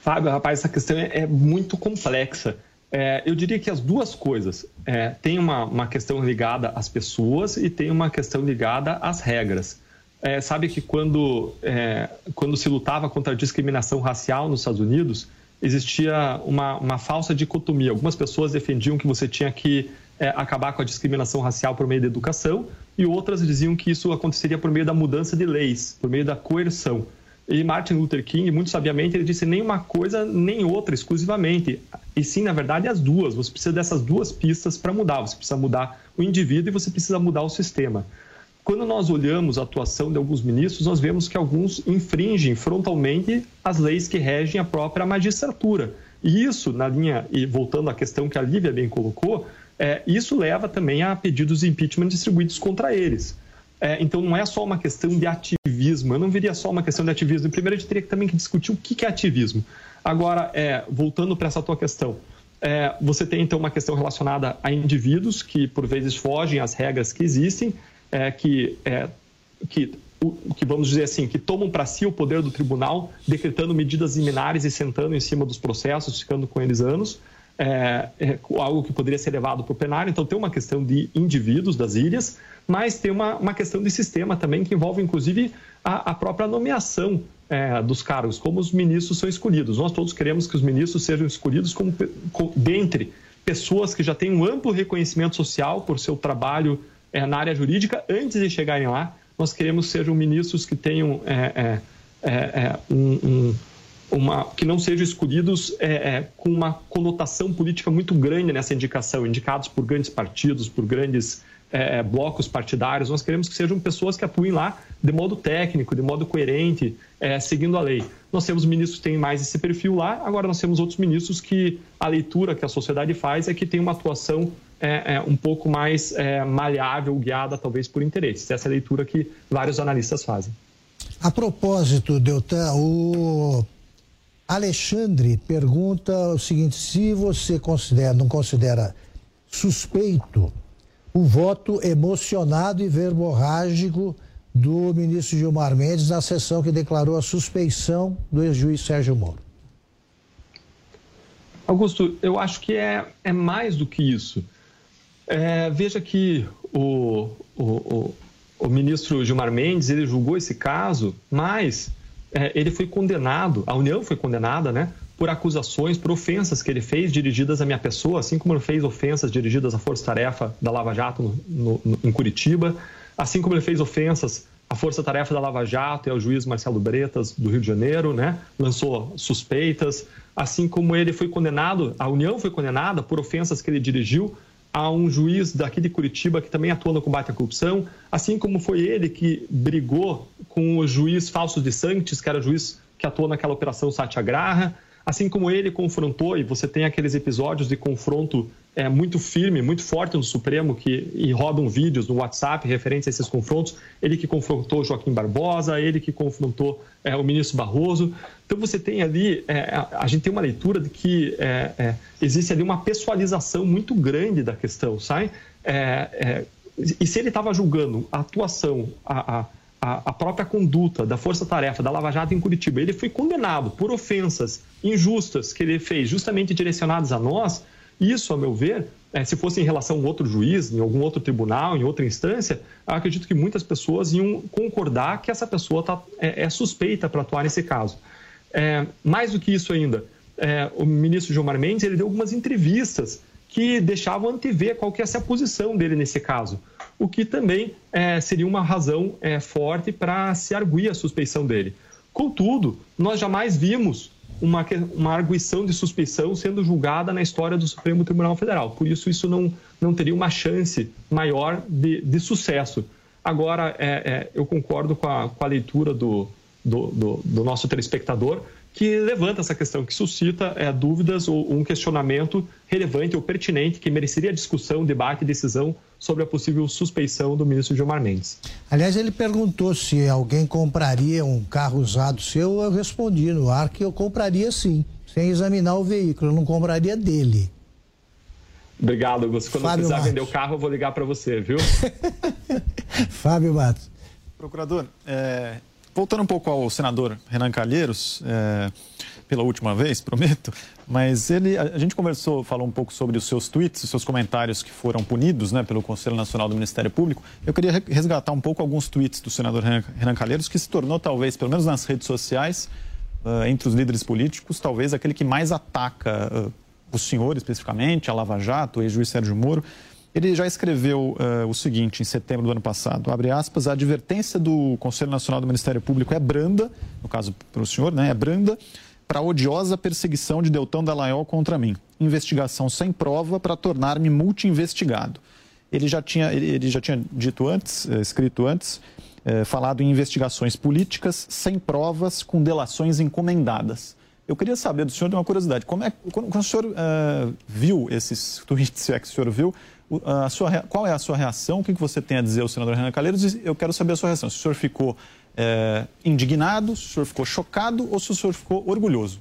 Speaker 4: Fábio, rapaz, essa questão é, é muito complexa. É, eu diria que as duas coisas. É, tem uma, uma questão ligada às pessoas e tem uma questão ligada às regras. É, sabe que quando, é, quando se lutava contra a discriminação racial nos Estados Unidos, existia uma, uma falsa dicotomia. Algumas pessoas defendiam que você tinha que é, acabar com a discriminação racial por meio da educação e outras diziam que isso aconteceria por meio da mudança de leis, por meio da coerção. E Martin Luther King, muito sabiamente, ele disse nem uma coisa nem outra exclusivamente, e sim, na verdade, as duas. Você precisa dessas duas pistas para mudar. Você precisa mudar o indivíduo e você precisa mudar o sistema. Quando nós olhamos a atuação de alguns ministros, nós vemos que alguns infringem frontalmente as leis que regem a própria magistratura. E isso, na linha, e voltando à questão que a Lívia bem colocou, é, isso leva também a pedidos de impeachment distribuídos contra eles. É, então, não é só uma questão de ativismo. Eu não veria só uma questão de ativismo. Primeiro, a gente teria também que discutir o que é ativismo. Agora, é, voltando para essa tua questão, é, você tem então uma questão relacionada a indivíduos que, por vezes, fogem às regras que existem, é, que, é, que, o, que, vamos dizer assim, que tomam para si o poder do tribunal, decretando medidas liminares e sentando em cima dos processos, ficando com eles anos é, é, algo que poderia ser levado para o plenário. Então, tem uma questão de indivíduos das ilhas, mas tem uma, uma questão de sistema também que envolve, inclusive, a, a própria nomeação é, dos cargos, como os ministros são escolhidos. Nós todos queremos que os ministros sejam escolhidos como, como dentre pessoas que já têm um amplo reconhecimento social por seu trabalho é, na área jurídica antes de chegarem lá. Nós queremos que sejam ministros que tenham é, é, é um, um uma, que não sejam escolhidos é, é, com uma conotação política muito grande nessa indicação, indicados por grandes partidos, por grandes é, é, blocos partidários. Nós queremos que sejam pessoas que atuem lá de modo técnico, de modo coerente, é, seguindo a lei. Nós temos ministros que têm mais esse perfil lá, agora nós temos outros ministros que a leitura que a sociedade faz é que tem uma atuação é, um pouco mais maleável, guiada talvez por interesses. Essa é a leitura que vários analistas fazem.
Speaker 2: A propósito, Deltan, o Alexandre pergunta o seguinte: se você considera, não considera suspeito o voto emocionado e verborrágico do ministro Gilmar Mendes na sessão que declarou a suspeição do ex-juiz Sérgio Moro?
Speaker 4: Augusto, eu acho que é, é mais do que isso. É, veja que o, o, o, o ministro Gilmar Mendes ele julgou esse caso, mas é, ele foi condenado, a União foi condenada, né, por acusações, por ofensas que ele fez dirigidas à minha pessoa, assim como ele fez ofensas dirigidas à Força Tarefa da Lava Jato no, no, em Curitiba, assim como ele fez ofensas à Força Tarefa da Lava Jato e ao juiz Marcelo Bretas do Rio de Janeiro, né, lançou suspeitas, assim como ele foi condenado, a União foi condenada por ofensas que ele dirigiu a um juiz daqui de Curitiba que também atua no combate à corrupção, assim como foi ele que brigou com o juiz Falso de Santos, que era o juiz que atuou naquela operação Satyagraha, assim como ele confrontou, e você tem aqueles episódios de confronto é, muito firme, muito forte no Supremo, que e rodam vídeos no WhatsApp referentes a esses confrontos, ele que confrontou Joaquim Barbosa, ele que confrontou é, o ministro Barroso. Então você tem ali, é, a, a, gente tem uma leitura de que é, é, existe ali uma pessoalização muito grande da questão, sai? É, e se ele estava julgando a atuação, a, a a, própria conduta da Força Tarefa da Lava Jato em Curitiba, ele foi condenado por ofensas injustas que ele fez, justamente direcionadas a nós, isso, a meu ver, é, se fosse em relação a um outro juiz, em algum outro tribunal, em outra instância, acredito que muitas pessoas iam concordar que essa pessoa tá, é, é suspeita para atuar nesse caso. É, mais do que isso ainda, é, o ministro Gilmar Mendes ele deu algumas entrevistas que deixavam antever qual que ia ser a posição dele nesse caso, o que também é, seria uma razão é, forte para se arguir a suspeição dele. Contudo, nós jamais vimos uma, uma arguição de suspeição sendo julgada na história do Supremo Tribunal Federal. Por isso, isso não, não teria uma chance maior de, de sucesso. Agora, é, é, eu concordo com a, com a leitura do, do, do, do nosso telespectador que levanta essa questão, que suscita é, dúvidas ou um questionamento relevante ou pertinente que mereceria discussão, debate e decisão sobre a possível suspeição do ministro Gilmar Mendes.
Speaker 2: Aliás, ele perguntou se alguém compraria um carro usado seu, eu respondi no ar que eu compraria sim, sem examinar o veículo, eu não compraria dele.
Speaker 4: Obrigado, Augusto. Quando Fábio eu precisar Matos. vender o carro, eu vou ligar para você, viu? *laughs*
Speaker 2: Fábio Matos.
Speaker 7: Procurador, é, voltando um pouco ao senador Renan Calheiros, é, pela última vez, prometo, mas ele, a gente conversou, falou um pouco sobre os seus tweets, os seus comentários que foram punidos né, pelo Conselho Nacional do Ministério Público. Eu queria resgatar um pouco alguns tweets do senador Renan Calheiros, que se tornou, talvez, pelo menos nas redes sociais, uh, entre os líderes políticos, talvez aquele que mais ataca uh, o senhor especificamente, a Lava Jato, o ex-juiz Sérgio Moro. Ele já escreveu uh, o seguinte em setembro do ano passado, abre aspas, a advertência do Conselho Nacional do Ministério Público é branda, no caso para o senhor, né, é branda, para a odiosa perseguição de Deltão Dallagnol contra mim. Investigação sem prova para tornar-me multi-investigado. Ele já tinha, ele, já tinha dito antes, eh, escrito antes, eh, falado em investigações políticas sem provas, com delações encomendadas. Eu queria saber do senhor, de uma curiosidade, como é, quando, quando o senhor uh, viu esses *laughs* tweets, se é que o senhor viu, a sua, qual é a sua reação? O que você tem a dizer ao senador Renan Calheiros? Eu quero saber a sua reação. Se o senhor ficou é, indignado, se o senhor ficou chocado ou se o senhor ficou orgulhoso?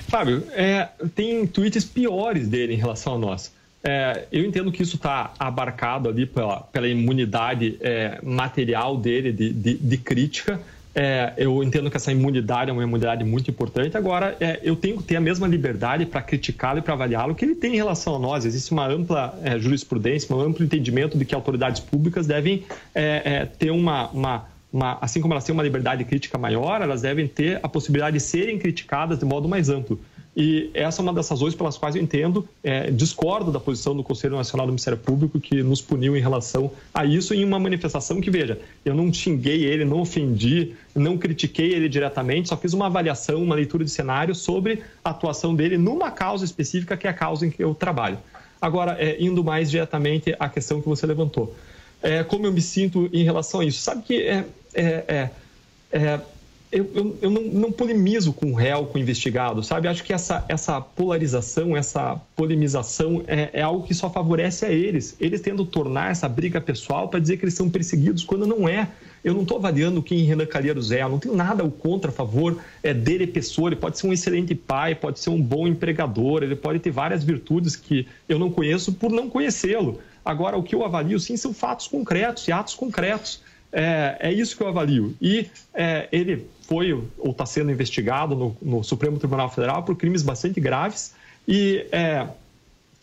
Speaker 4: Fábio, é, tem tweets piores dele em relação a nós. É, eu entendo que isso está abarcado ali pela, pela imunidade é, material dele de, de, de crítica, é, eu entendo que essa imunidade é uma imunidade muito importante. Agora, é, eu tenho que ter a mesma liberdade para criticá-lo e para avaliá-lo que ele tem em relação a nós. Existe uma ampla é, jurisprudência, um amplo entendimento de que autoridades públicas devem é, é, ter uma, uma, uma, assim como elas têm uma liberdade crítica maior, elas devem ter a possibilidade de serem criticadas de modo mais amplo. E essa é uma das razões pelas quais eu entendo, é, discordo da posição do Conselho Nacional do Ministério Público, que nos puniu em relação a isso, em uma manifestação que, veja, eu não xinguei ele, não ofendi, não critiquei ele diretamente, só fiz uma avaliação, uma leitura de cenário sobre a atuação dele numa causa específica, que é a causa em que eu trabalho. Agora, é, indo mais diretamente à questão que você levantou. É, como eu me sinto em relação a isso? Sabe que é, é, é, é eu, eu, eu não, não, polemizo com o réu, com o investigado, sabe? Acho que essa, essa polarização, essa polemização é, é algo que só favorece a eles. Eles tendo tornar essa briga pessoal para dizer que eles são perseguidos, quando não é. Eu não estou avaliando quem Renan Calheiros é, eu não tenho nada contra a favor é, dele, pessoa. Ele pode ser um excelente pai, pode ser um bom empregador, ele pode ter várias virtudes que eu não conheço por não conhecê-lo. Agora, o que eu avalio, sim, são fatos concretos e atos concretos. É, é isso que eu avalio. E é, ele foi ou está sendo investigado no, no, Supremo Tribunal Federal por crimes bastante graves e, é,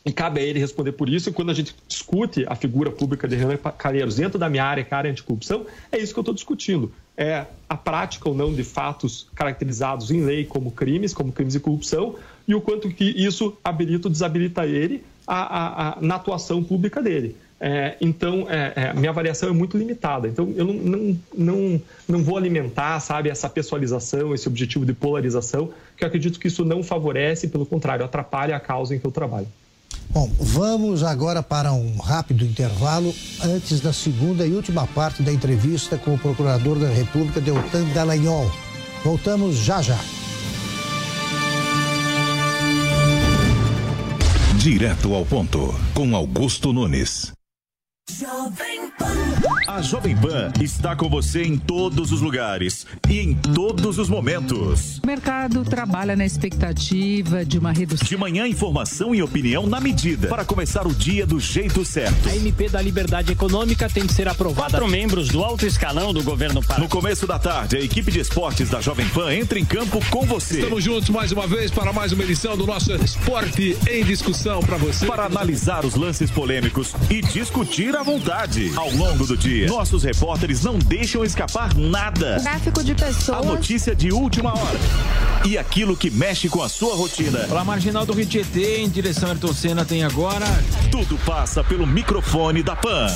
Speaker 4: e cabe a ele responder por isso. E quando a gente discute a figura pública de Renan Calheiros dentro da minha área, que é a área anticorrupção, é isso que eu estou discutindo. É a prática ou não de fatos caracterizados em lei como crimes, como crimes de corrupção, e o quanto que isso habilita ou desabilita ele a, a, a, na atuação pública dele. É, então, é, é, minha avaliação é muito limitada. Então, eu não, não, não, não vou alimentar, sabe, essa pessoalização, esse objetivo de polarização, que eu acredito que isso não favorece, pelo contrário, atrapalha a causa em que eu trabalho.
Speaker 2: Bom, vamos agora para um rápido intervalo antes da segunda e última parte da entrevista com o Procurador da República, Deltan Dallagnol. Voltamos já já.
Speaker 1: Direto ao ponto, com Augusto Nunes.
Speaker 8: Jovem Pan. A Jovem Pan está com você em todos os lugares e em todos os momentos.
Speaker 9: O mercado trabalha na expectativa de uma redução.
Speaker 8: De manhã, informação e opinião na medida para começar o dia do jeito certo.
Speaker 10: A MP da Liberdade Econômica tem que ser aprovada.
Speaker 11: Quatro membros do alto escalão do governo
Speaker 8: Pará. No começo da tarde, a equipe de esportes da Jovem Pan entra em campo com você.
Speaker 12: Estamos juntos mais uma vez para mais uma edição do nosso Esporte em Discussão para você.
Speaker 8: Para analisar os lances polêmicos e discutir à vontade ao longo do dia. Nossos repórteres não deixam escapar nada.
Speaker 13: Tráfico de pessoas.
Speaker 8: A notícia de última hora. E aquilo que mexe com a sua rotina.
Speaker 10: Pela marginal do Rio Tietê, em direção a Ayrton Senna, tem agora.
Speaker 8: Tudo passa pelo microfone da Pan.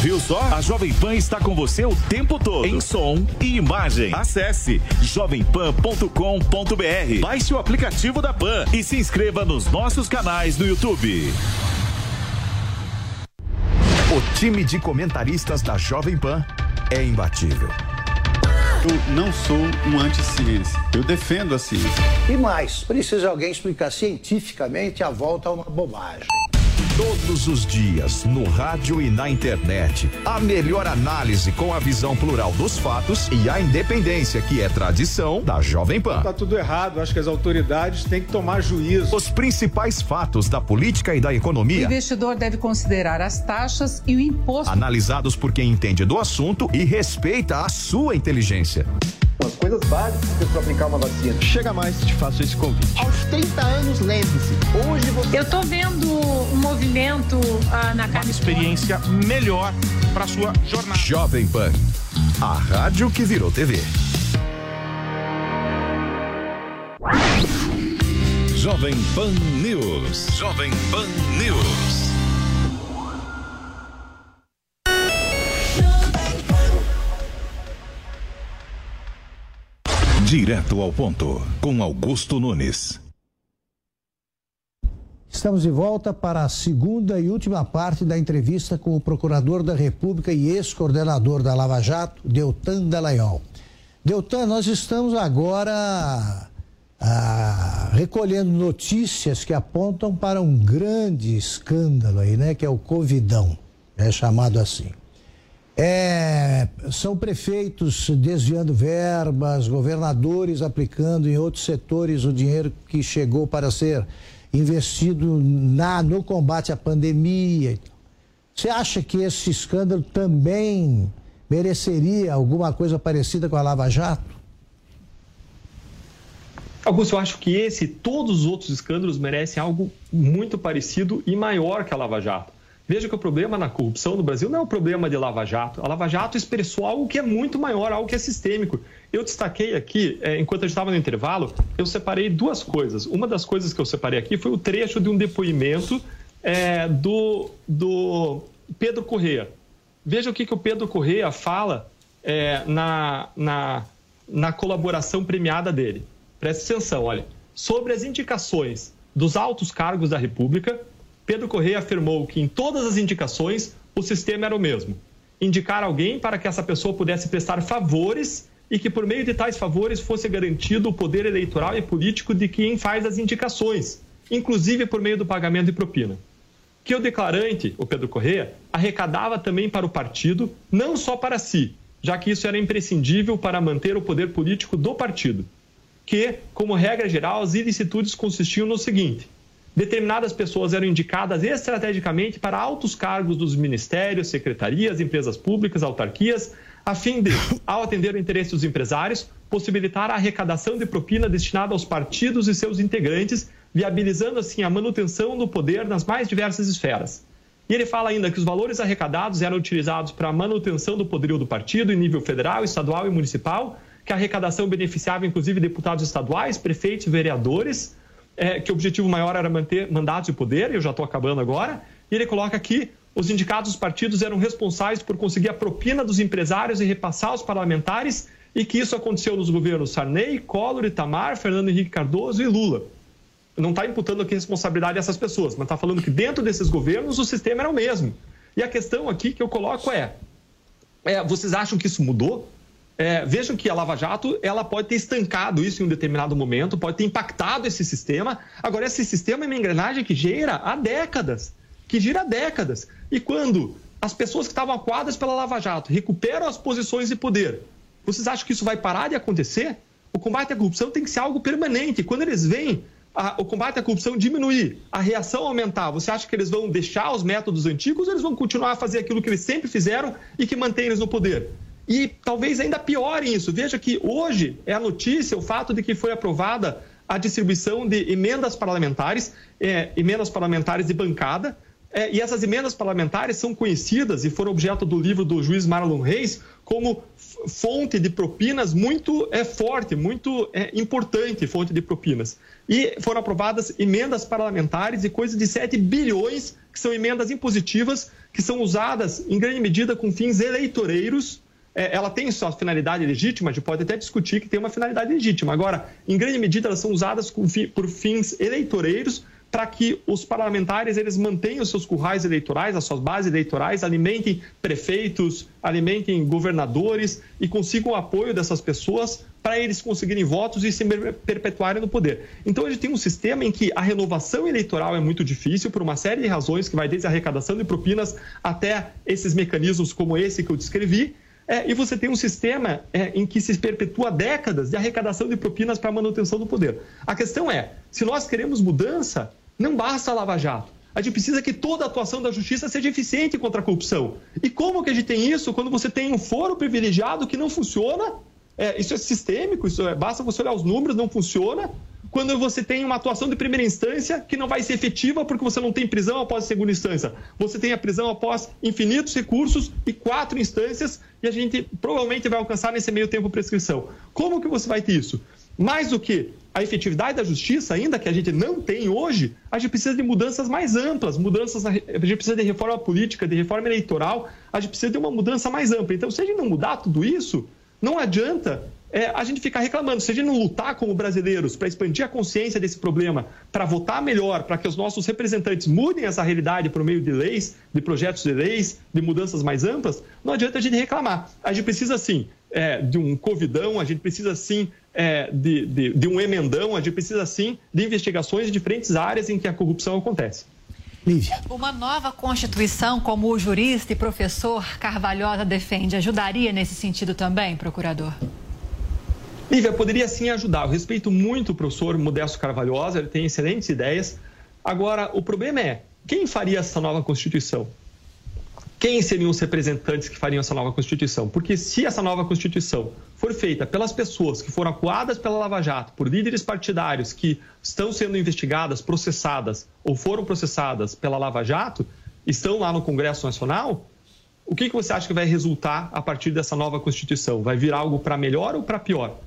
Speaker 8: Viu só? A Jovem Pan está com você o tempo todo. Em som e imagem. Acesse jovempan.com.br. Baixe o aplicativo da Pan e se inscreva nos nossos canais no YouTube.
Speaker 1: O time de comentaristas da Jovem Pan é imbatível.
Speaker 14: Eu não sou um anti-ciência. Eu defendo a ciência.
Speaker 2: E mais, precisa alguém explicar cientificamente a volta a uma bobagem.
Speaker 13: Todos os dias, no rádio e na internet. A melhor análise com a visão plural dos fatos e a independência que é tradição da Jovem Pan.
Speaker 15: Tá tudo errado, acho que as autoridades têm que tomar juízo.
Speaker 13: Os principais fatos da política e da economia. O
Speaker 9: investidor deve considerar as taxas e o imposto.
Speaker 13: Analisados por quem entende do assunto e respeita a sua inteligência
Speaker 16: as coisas básicas para aplicar uma vacina.
Speaker 5: Chega mais, te faço esse convite.
Speaker 16: Aos 30 anos, lembre-se, hoje você...
Speaker 9: Eu tô vendo um movimento ah, na
Speaker 17: Uma experiência melhor para sua jornada.
Speaker 13: Jovem Pan, a rádio que virou TV.
Speaker 1: Jovem Pan News. Jovem Pan News. Direto ao ponto, com Augusto Nunes.
Speaker 2: Estamos de volta para a segunda e última parte da entrevista com o Procurador da República e ex-coordenador da Lava Jato, Deltan Dallagnol. Deltan, nós estamos agora ah, recolhendo notícias que apontam para um grande escândalo aí, né? Que é o Covidão, é chamado assim. É, são prefeitos desviando verbas, governadores aplicando em outros setores o dinheiro que chegou para ser investido na, no combate à pandemia. Você acha que esse escândalo também mereceria alguma coisa parecida com a Lava Jato?
Speaker 4: Augusto, eu acho que esse e todos os outros escândalos merecem algo muito parecido e maior que a Lava Jato. Veja que o problema na corrupção no Brasil não é o problema de Lava Jato. A Lava Jato expressou algo que é muito maior, algo que é sistêmico. Eu destaquei aqui, é, enquanto gente estava no intervalo, eu separei duas coisas. Uma das coisas que eu separei aqui foi o trecho de um depoimento é, do, do Pedro Correia. Veja o que, que o Pedro Correia fala é, na, na, na colaboração premiada dele. Preste atenção, olha. Sobre as indicações dos altos cargos da República, Pedro Correia afirmou que em todas as indicações o sistema era o mesmo: indicar alguém para que essa pessoa pudesse prestar favores e que por meio de tais favores fosse garantido o poder eleitoral e político de quem faz as indicações, inclusive por meio do pagamento de propina. Que o declarante, o Pedro Correia, arrecadava também para o partido, não só para si, já que isso era imprescindível para manter o poder político do partido. Que, como regra geral, as ilicitudes consistiam no seguinte: determinadas pessoas eram indicadas estrategicamente para altos cargos dos ministérios, secretarias, empresas públicas, autarquias, a fim de, ao atender o interesse dos empresários, possibilitar a arrecadação de propina destinada aos partidos e seus integrantes, viabilizando assim a manutenção do poder nas mais diversas esferas. E ele fala ainda que os valores arrecadados eram utilizados para a manutenção do poderio do partido em nível federal, estadual e municipal, que a arrecadação beneficiava inclusive deputados estaduais, prefeitos vereadores, é, que o objetivo maior era manter mandatos e poder, e eu já estou acabando agora, e ele coloca aqui os indicados dos partidos eram responsáveis por conseguir a propina dos empresários e repassar aos parlamentares, e que isso aconteceu nos governos Sarney, Collor, Itamar, Fernando Henrique Cardoso e Lula. Não está imputando aqui responsabilidade dessas pessoas, mas está falando que dentro desses governos o sistema era o mesmo. E a questão aqui que eu coloco é, é vocês acham que isso mudou? É, vejam que a Lava Jato ela pode ter estancado isso em um determinado momento, pode ter impactado esse sistema. Agora, esse sistema é uma engrenagem que gira há décadas, que gira há décadas. E quando as pessoas que estavam aquadas pela Lava Jato recuperam as posições de poder, vocês acham que isso vai parar de acontecer? O combate à corrupção tem que ser algo permanente. Quando eles veem a, o combate à corrupção diminuir, a reação aumentar, você acha que eles vão deixar os métodos antigos ou eles vão continuar a fazer aquilo que eles sempre fizeram e que mantém eles no poder? E talvez ainda piorem isso. Veja que hoje é a notícia o fato de que foi aprovada a distribuição de emendas parlamentares, é, emendas parlamentares de bancada, é, e essas emendas parlamentares são conhecidas e foram objeto do livro do juiz Marlon Reis como fonte de propinas muito é, forte, muito é, importante fonte de propinas. E foram aprovadas emendas parlamentares e coisa de 7 bilhões, que são emendas impositivas, que são usadas em grande medida com fins eleitoreiros ela tem sua finalidade legítima, a gente pode até discutir que tem uma finalidade legítima. Agora, em grande medida, elas são usadas por fins eleitoreiros para que os parlamentares eles mantenham seus currais eleitorais, as suas bases eleitorais, alimentem prefeitos, alimentem governadores e consigam o apoio dessas pessoas para eles conseguirem votos e se perpetuarem no poder. Então, a gente tem um sistema em que a renovação eleitoral é muito difícil por uma série de razões, que vai desde a arrecadação de propinas até esses mecanismos como esse que eu descrevi, é, e você tem um sistema é, em que se perpetua décadas de arrecadação de propinas para manutenção do poder. A questão é, se nós queremos mudança, não basta a Lava Jato. A gente precisa que toda a atuação da justiça seja eficiente contra a corrupção. E como que a gente tem isso quando você tem um foro privilegiado que não funciona? É, isso é sistêmico, isso é, basta você olhar os números, não funciona. Quando você tem uma atuação de primeira instância que não vai ser efetiva porque você não tem prisão após segunda instância. Você tem a prisão após infinitos recursos e quatro instâncias e a gente provavelmente vai alcançar nesse meio tempo prescrição. Como que você vai ter isso? Mais do que a efetividade da justiça, ainda que a gente não tem hoje, a gente precisa de mudanças mais amplas, mudanças, a gente precisa de reforma política, de reforma eleitoral, a gente precisa de uma mudança mais ampla. Então, se a gente não mudar tudo isso, não adianta é, a gente ficar reclamando. Se a gente não lutar como brasileiros para expandir a consciência desse problema, para votar melhor, para que os nossos representantes mudem essa realidade por meio de leis, de projetos de leis, de mudanças mais amplas, não adianta a gente reclamar. A gente precisa, sim, é, de um covidão, a gente precisa, sim, é, de, de, de um emendão, a gente precisa, sim, de investigações de diferentes áreas em que a corrupção acontece.
Speaker 3: Lívia. Uma nova Constituição, como o jurista e professor Carvalhosa defende, ajudaria nesse sentido também, procurador?
Speaker 4: Lívia, poderia sim ajudar. Eu respeito muito o professor Modesto Carvalhosa, ele tem excelentes ideias. Agora, o problema é, quem faria essa nova Constituição? Quem seriam os representantes que fariam essa nova Constituição? Porque se essa nova Constituição for feita pelas pessoas que foram acuadas pela Lava Jato, por líderes partidários que estão sendo investigadas, processadas ou foram processadas pela Lava Jato, estão lá no Congresso Nacional, o que, que você acha que vai resultar a partir dessa nova Constituição? Vai vir algo para melhor ou para pior?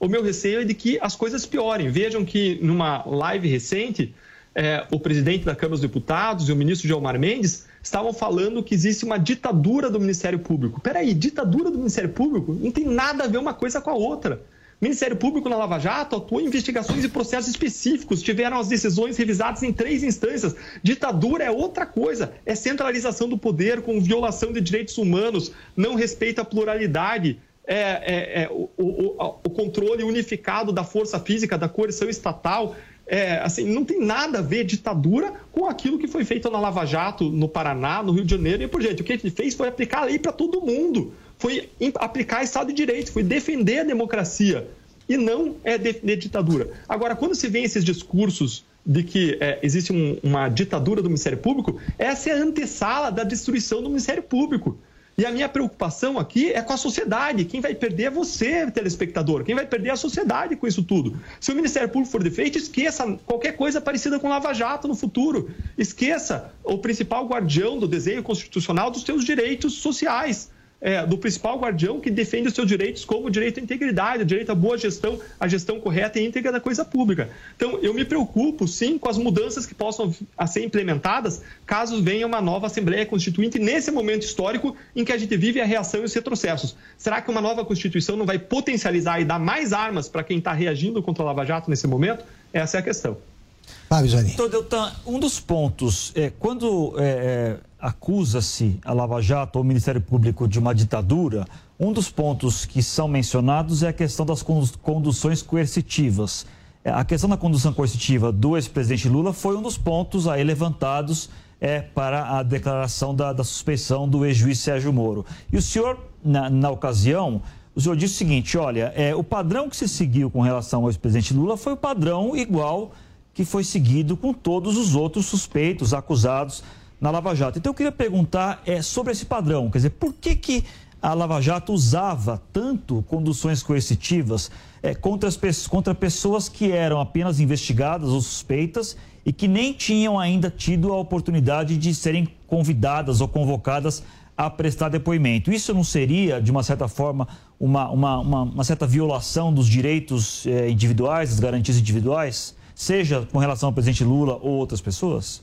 Speaker 4: O meu receio é de que as coisas piorem. Vejam que numa live recente, é, o presidente da Câmara dos Deputados e o ministro Gilmar Mendes estavam falando que existe uma ditadura do Ministério Público. Peraí, ditadura do Ministério Público? Não tem nada a ver uma coisa com a outra. O Ministério Público na Lava Jato atuou em investigações e processos específicos, tiveram as decisões revisadas em três instâncias. Ditadura é outra coisa, é centralização do poder com violação de direitos humanos, não respeita a pluralidade, é, é, é o, o, o, controle unificado da força física, da coerção estatal é, assim, não tem nada a ver ditadura com aquilo que foi feito na Lava Jato, no Paraná, no Rio de Janeiro e por diante. O que ele fez foi aplicar a lei para todo mundo, foi aplicar Estado de Direito, foi defender a democracia e não é defender ditadura. Agora, quando se vê esses discursos de que é, existe um, uma ditadura do Ministério Público, essa é a antessala da destruição do Ministério Público. E a minha preocupação aqui é com a sociedade. Quem vai perder é você, telespectador. Quem vai perder é a sociedade com isso tudo. Se o Ministério Público for defeito, esqueça qualquer coisa parecida com Lava Jato no futuro. Esqueça o principal guardião do desenho constitucional dos seus direitos sociais é, do principal guardião que defende os seus direitos, como o direito à integridade, o direito à boa gestão, a gestão correta e íntegra da coisa pública. Então, eu me preocupo, sim, com as mudanças que possam ser implementadas caso venha uma nova Assembleia Constituinte nesse momento histórico em que a gente vive a reação e os retrocessos. Será que uma nova Constituição não vai potencializar e dar mais armas para quem está reagindo contra a Lava Jato nesse momento? Essa é a questão.
Speaker 6: Fábio Zani. Então, Deltan, um dos pontos, é, quando é, é, acusa-se a Lava Jato ou o Ministério Público de uma ditadura, um dos pontos que são mencionados é a questão das conduções coercitivas. É, a questão da condução coercitiva do ex-presidente Lula foi um dos pontos aí levantados é, para a declaração da, da suspeição do ex-juiz Sérgio Moro. E o senhor, na, na ocasião, o senhor disse o seguinte: olha, é, o padrão que se seguiu com relação ao ex-presidente Lula foi o padrão igual que foi seguido com todos os outros suspeitos, acusados na Lava Jato. Então eu queria perguntar é, sobre esse padrão, quer dizer, por que, que a Lava Jato usava tanto conduções coercitivas é, contra, as, contra pessoas que eram apenas investigadas ou suspeitas e que nem tinham ainda tido a oportunidade de serem convidadas ou convocadas a prestar depoimento. Isso não seria, de uma certa forma, uma, uma, uma, uma certa violação dos direitos é, individuais, das garantias individuais? seja com relação ao presidente Lula ou outras pessoas?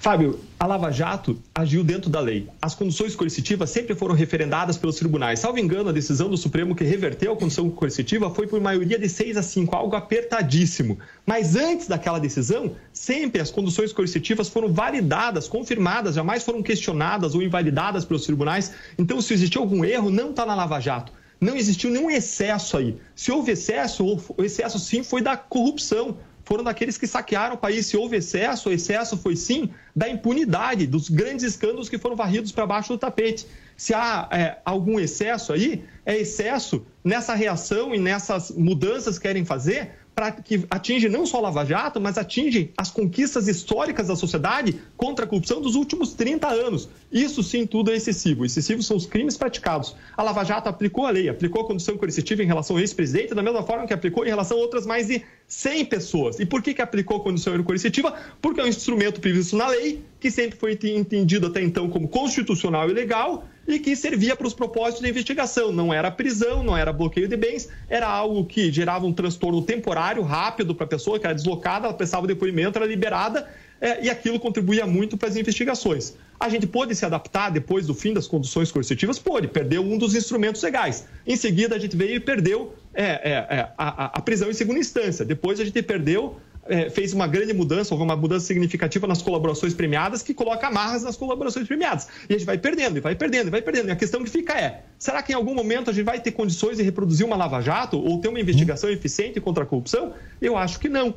Speaker 4: Fábio, a Lava Jato agiu dentro da lei. As condições coercitivas sempre foram referendadas pelos tribunais. Salvo engano, a decisão do Supremo que reverteu a condição coercitiva foi por maioria de 6 a 5, algo apertadíssimo. Mas antes daquela decisão, sempre as condições coercitivas foram validadas, confirmadas, jamais foram questionadas ou invalidadas pelos tribunais. Então, se existiu algum erro, não está na Lava Jato. Não existiu nenhum excesso aí. Se houve excesso, o excesso sim foi da corrupção foram daqueles que saquearam o país. Se houve excesso, o excesso foi sim da impunidade, dos grandes escândalos que foram varridos para baixo do tapete. Se há é, algum excesso aí, é excesso nessa reação e nessas mudanças que querem fazer para que atinge não só a Lava Jato, mas atinge as conquistas históricas da sociedade contra a corrupção dos últimos 30 anos. Isso sim tudo é excessivo. Excessivos são os crimes praticados. A Lava Jato aplicou a lei, aplicou a condição coercitiva em relação ao ex-presidente, da mesma forma que aplicou em relação a outras mais de 100 pessoas. E por que, que aplicou condição coercitiva? Porque é um instrumento previsto na lei, que sempre foi entendido até então como constitucional e legal, e que servia para os propósitos da investigação. Não era prisão, não era bloqueio de bens, era algo que gerava um transtorno temporário, rápido para a pessoa, que era deslocada, ela prestava o depoimento, era liberada, é, e aquilo contribuía muito para as investigações. A gente pôde se adaptar depois do fim das condições coercitivas? Pôde, perdeu um dos instrumentos legais. Em seguida, a gente veio e perdeu é, é, é a, a prisão em segunda instância. Depois, a gente perdeu é, fez uma grande mudança, houve uma mudança significativa nas colaborações premiadas que coloca amarras nas colaborações premiadas. E a gente vai perdendo, e vai perdendo, e vai perdendo. E a questão que fica é: será que em algum momento a gente vai ter condições de reproduzir uma lava-jato ou ter uma investigação eficiente contra a corrupção? Eu acho que não.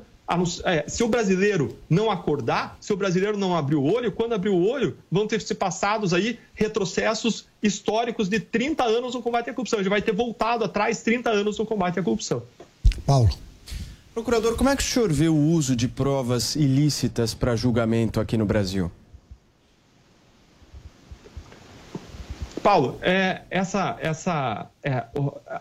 Speaker 4: É, se o brasileiro não acordar, se o brasileiro não abrir o olho, quando abrir o olho, vão ter se passados aí retrocessos históricos de 30 anos no combate à corrupção. A gente vai ter voltado atrás 30 anos no combate à corrupção.
Speaker 2: Paulo.
Speaker 5: Procurador, como é que o senhor vê o uso de provas ilícitas para julgamento aqui no Brasil?
Speaker 4: Paulo, é, essa, essa, é,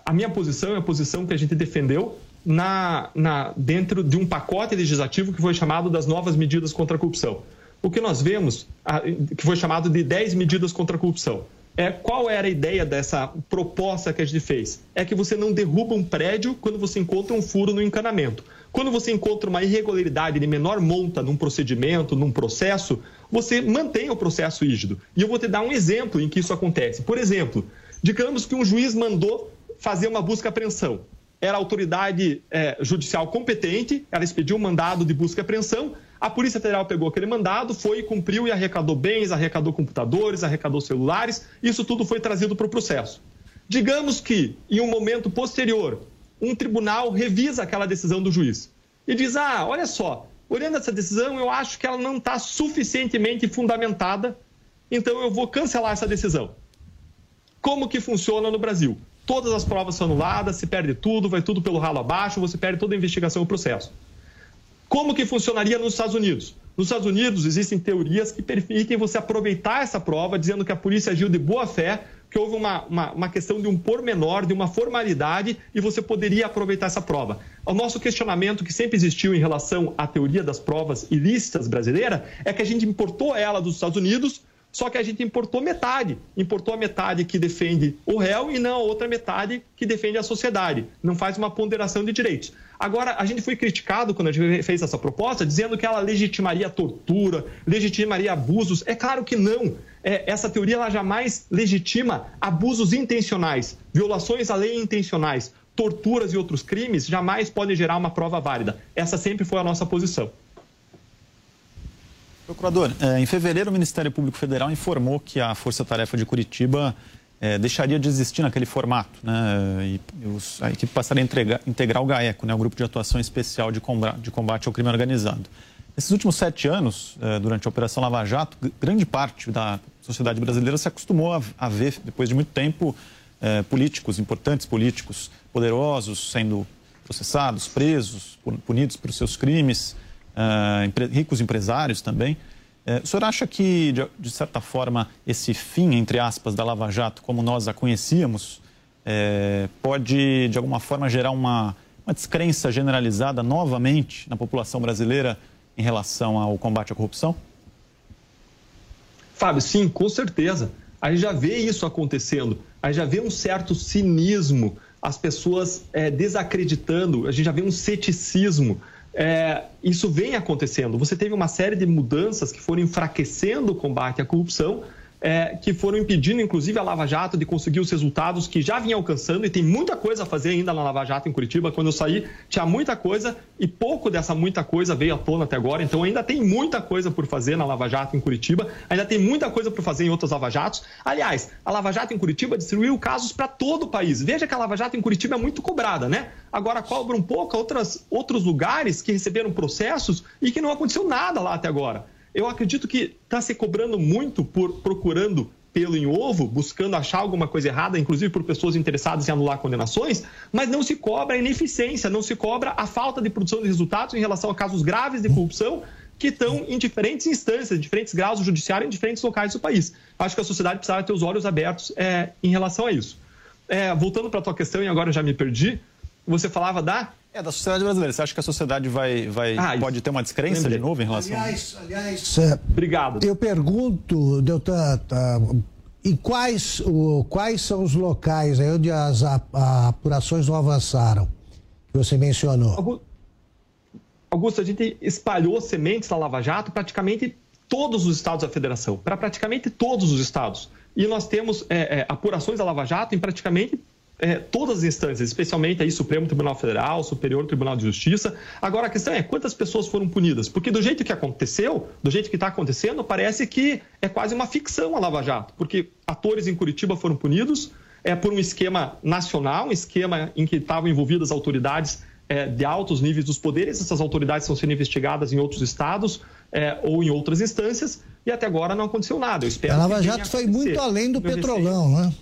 Speaker 4: a minha posição é a posição que a gente defendeu na, na, dentro de um pacote legislativo que foi chamado das novas medidas contra a corrupção. O que nós vemos, que foi chamado de 10 medidas contra a corrupção. É, qual era a ideia dessa proposta que a gente fez? É que você não derruba um prédio quando você encontra um furo no encanamento. Quando você encontra uma irregularidade de menor monta num procedimento, num processo, você mantém o processo rígido. E eu vou te dar um exemplo em que isso acontece. Por exemplo, digamos que um juiz mandou fazer uma busca-apreensão. Era a autoridade é, judicial competente, ela expediu um mandado de busca-apreensão, a Polícia Federal pegou aquele mandado, foi, cumpriu e arrecadou bens, arrecadou computadores, arrecadou celulares. Isso tudo foi trazido para o processo. Digamos que, em um momento posterior, um tribunal revisa aquela decisão do juiz e diz: ah, olha só, olhando essa decisão, eu acho que ela não está suficientemente fundamentada, então eu vou cancelar essa decisão. Como que funciona no Brasil? Todas as provas são anuladas, se perde tudo, vai tudo pelo ralo abaixo, você perde toda a investigação e o processo. Como que funcionaria nos Estados Unidos? Nos Estados Unidos existem teorias que permitem você aproveitar essa prova, dizendo que a polícia agiu de boa fé, que houve uma, uma, uma, questão de um pormenor, de uma formalidade, e você poderia aproveitar essa prova. O nosso questionamento que sempre existiu em relação à teoria das provas ilícitas brasileira é que a gente importou ela dos Estados Unidos só que a gente importou metade. Importou a metade que defende o réu e não a outra metade que defende a sociedade. Não faz uma ponderação de direitos. Agora, a gente foi criticado quando a gente fez essa proposta, dizendo que ela legitimaria tortura, legitimaria abusos. É claro que não. É, essa teoria ela jamais legitima abusos intencionais, violações à lei intencionais, torturas e outros crimes jamais podem gerar uma prova válida. Essa sempre foi a nossa posição.
Speaker 7: Procurador, é, em fevereiro o Ministério Público Federal informou que a Força Tarefa de Curitiba é, deixaria de existir naquele formato, né? E os, a equipe passaria a entregar, integrar o GAECO, né? o Grupo de Atuação Especial de Combate, ao Crime Organizado. Nesses últimos sete anos, é, durante a Operação Lava Jato, grande parte da sociedade brasileira se acostumou a, ver, depois de muito tempo, políticos, importantes políticos, poderosos, sendo processados, presos, punidos por seus crimes uh, ricos empresários também. Uh, o senhor acha que, de, de, certa forma, esse fim, entre aspas, da Lava Jato, como nós a conhecíamos, uh, pode, de alguma forma, gerar uma, uma descrença generalizada novamente na população brasileira em relação ao combate à corrupção?
Speaker 4: Fábio, sim, com certeza. A gente já vê isso acontecendo. A gente já vê um certo cinismo, as pessoas é, desacreditando, a gente já vê um ceticismo é, isso vem acontecendo. Você teve uma série de mudanças que foram enfraquecendo o combate à corrupção é, que foram impedindo, inclusive, a Lava Jato de conseguir os resultados que já vinha alcançando, e tem muita coisa a fazer ainda na Lava Jato em Curitiba. Quando eu saí, tinha muita coisa, e pouco dessa muita coisa veio à tona até agora, então ainda tem muita coisa por fazer na Lava Jato em Curitiba, ainda tem muita coisa por fazer em outras Lava Jatos. Aliás, a Lava Jato em Curitiba distribuiu casos para todo o país. Veja que a Lava Jato em Curitiba é muito cobrada, né? Agora cobra um pouco outras, outros lugares que receberam processos e que não aconteceu nada lá até agora eu acredito que está se cobrando muito por procurando pelo em ovo, buscando achar alguma coisa errada, inclusive por pessoas interessadas em anular condenações, mas não se cobra a ineficiência, não se cobra a falta de produção de resultados em relação a casos graves de corrupção que estão em diferentes instâncias, em diferentes graus do judiciário, em diferentes locais do país. Acho que a sociedade precisava ter os olhos abertos é, em relação a isso. É, voltando para a tua questão, e agora já me perdi, você falava da
Speaker 7: é, da sociedade brasileira. Você acha que a sociedade vai, vai ah, pode ter uma descrença Lembrei. de novo em relação
Speaker 2: aliás, a Aliás, é, Obrigado. Eu pergunto, Deltan, tá, e quais, o, quais são os locais aí onde as a, a apurações não avançaram, que você mencionou?
Speaker 4: Augusto, a gente espalhou sementes na Lava Jato praticamente todos os estados da federação, para praticamente todos os estados. E nós temos é, é, apurações da Lava Jato em praticamente é, todas as instâncias, especialmente aí Supremo Tribunal Federal, Superior Tribunal de Justiça. Agora a questão é quantas pessoas foram punidas? Porque do jeito que aconteceu, do jeito que está acontecendo, parece que é quase uma ficção a Lava Jato, porque atores em Curitiba foram punidos é, por um esquema nacional, um esquema em que estavam envolvidas autoridades é, de altos níveis dos poderes. Essas autoridades estão sendo investigadas em outros estados é, ou em outras instâncias e até agora não aconteceu nada. Eu espero
Speaker 2: a Lava Jato foi muito além do petrolão, né?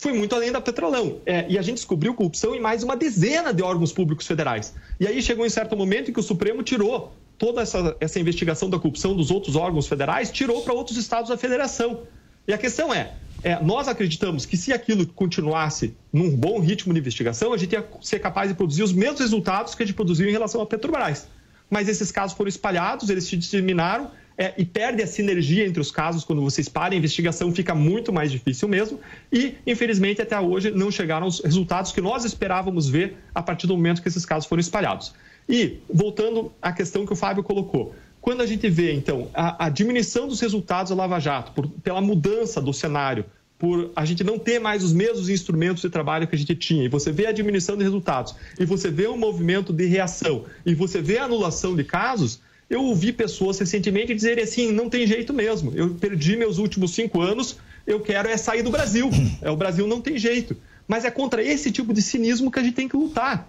Speaker 4: Foi muito além da Petrolão. É, e a gente descobriu corrupção em mais uma dezena de órgãos públicos federais. E aí chegou em certo momento em que o Supremo tirou toda essa, essa investigação da corrupção dos outros órgãos federais, tirou para outros estados da federação. E a questão é, é, nós acreditamos que se aquilo continuasse num bom ritmo de investigação, a gente ia ser capaz de produzir os mesmos resultados que a gente produziu em relação à Petrobras. Mas esses casos foram espalhados, eles se disseminaram é, e perde a sinergia entre os casos quando você espalha, a investigação fica muito mais difícil mesmo. E, infelizmente, até hoje não chegaram os resultados que nós esperávamos ver a partir do momento que esses casos foram espalhados. E, voltando à questão que o Fábio colocou, quando a gente vê, então, a, a diminuição dos resultados da Lava Jato, por, pela mudança do cenário, por a gente não ter mais os mesmos instrumentos de trabalho que a gente tinha, e você vê a diminuição de resultados, e você vê um movimento de reação, e você vê a anulação de casos, eu ouvi pessoas recentemente dizerem assim: não tem jeito mesmo, eu perdi meus últimos cinco anos, eu quero é sair do Brasil. *clears throat* É, o Brasil não tem jeito. Mas é contra esse tipo de cinismo que a gente tem que lutar.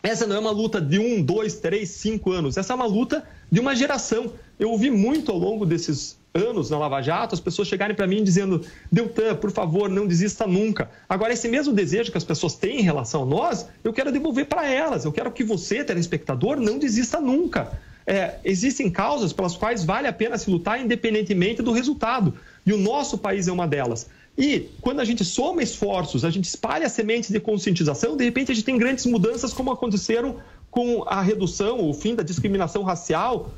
Speaker 4: Essa não é uma luta de um, dois, três, cinco anos. Essa é uma luta de uma geração. Eu ouvi muito ao longo desses anos na Lava Jato as pessoas chegarem para mim dizendo: Deltan, por favor, não desista nunca. Agora, esse mesmo desejo que as pessoas têm em relação a nós, eu quero devolver para elas. Eu quero que você, telespectador, não desista nunca é, existem causas pelas quais vale a pena se lutar independentemente do resultado. E o nosso país é uma delas. E quando a gente soma esforços, a gente espalha sementes de conscientização, de repente a gente tem grandes mudanças como aconteceram com a redução, o fim da discriminação racial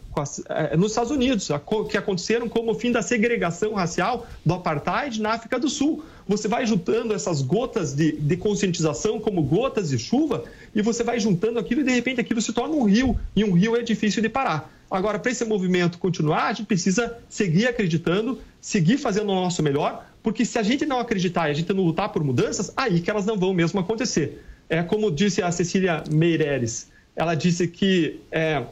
Speaker 4: eh, nos Estados Unidos, que aconteceram como o fim da segregação racial do apartheid na África do Sul. Você vai juntando essas gotas de, de conscientização como gotas de chuva e você vai juntando aquilo e de repente aquilo se torna um rio e um rio é difícil de parar. Agora, para esse movimento continuar, a gente precisa seguir acreditando, seguir fazendo o nosso melhor, porque se a gente não acreditar e a gente não lutar por mudanças, aí que elas não vão mesmo acontecer. É como disse a Cecília Meireles, ela disse que é,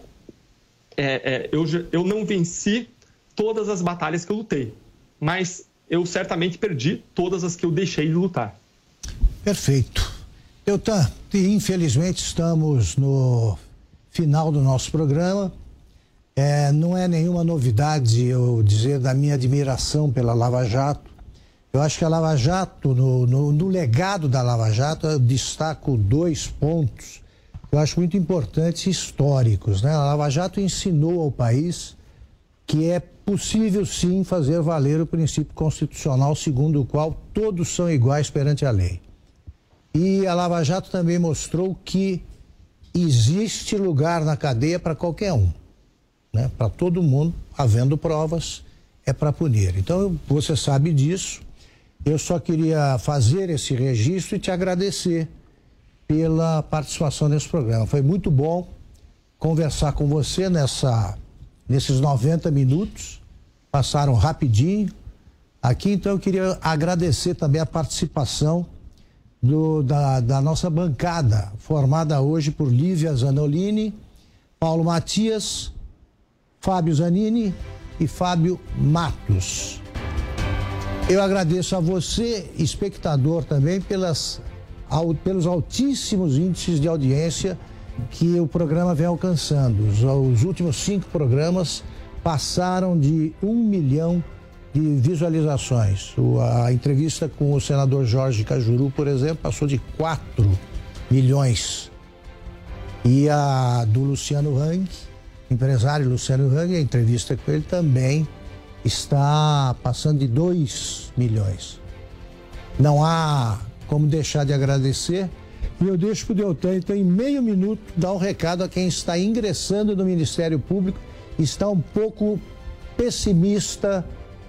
Speaker 4: é, é, eu, eu não venci todas as batalhas que eu lutei, mas eu certamente perdi todas as que eu deixei de lutar.
Speaker 2: Perfeito. Eutan, infelizmente estamos no final do nosso programa. É, não é nenhuma novidade eu dizer da minha admiração pela Lava Jato. Eu acho que a Lava Jato, no, no, no legado da Lava Jato, eu destaco dois pontos eu acho muito importantes históricos. Né? A Lava Jato ensinou ao país que é possível sim fazer valer o princípio constitucional segundo o qual todos são iguais perante a lei. E a Lava Jato também mostrou que existe lugar na cadeia para qualquer um, né? para todo mundo, havendo provas, é para punir. Então você sabe disso. Eu só queria fazer esse registro e te agradecer pela participação nesse programa. Foi muito bom conversar com você nessa, nesses 90 minutos. Passaram rapidinho aqui, então eu queria agradecer também a participação do, da, da nossa bancada, formada hoje por Lívia Zanolini, Paulo Matias, Fábio Zanini e Fábio Matos. Eu agradeço a você, espectador, também pelas, ao, pelos altíssimos índices de audiência que o programa vem alcançando. Os, os últimos cinco programas passaram de um milhão de visualizações. O, a entrevista com o senador Jorge Cajuru, por exemplo, passou de 4 milhões. E a do Luciano Hang, empresário Luciano Hang, a entrevista com ele também está passando de 2 milhões. Não há como deixar de agradecer. E eu deixo para o Deltan, então, em meio minuto, dar um recado a quem está ingressando no Ministério Público, está um pouco pessimista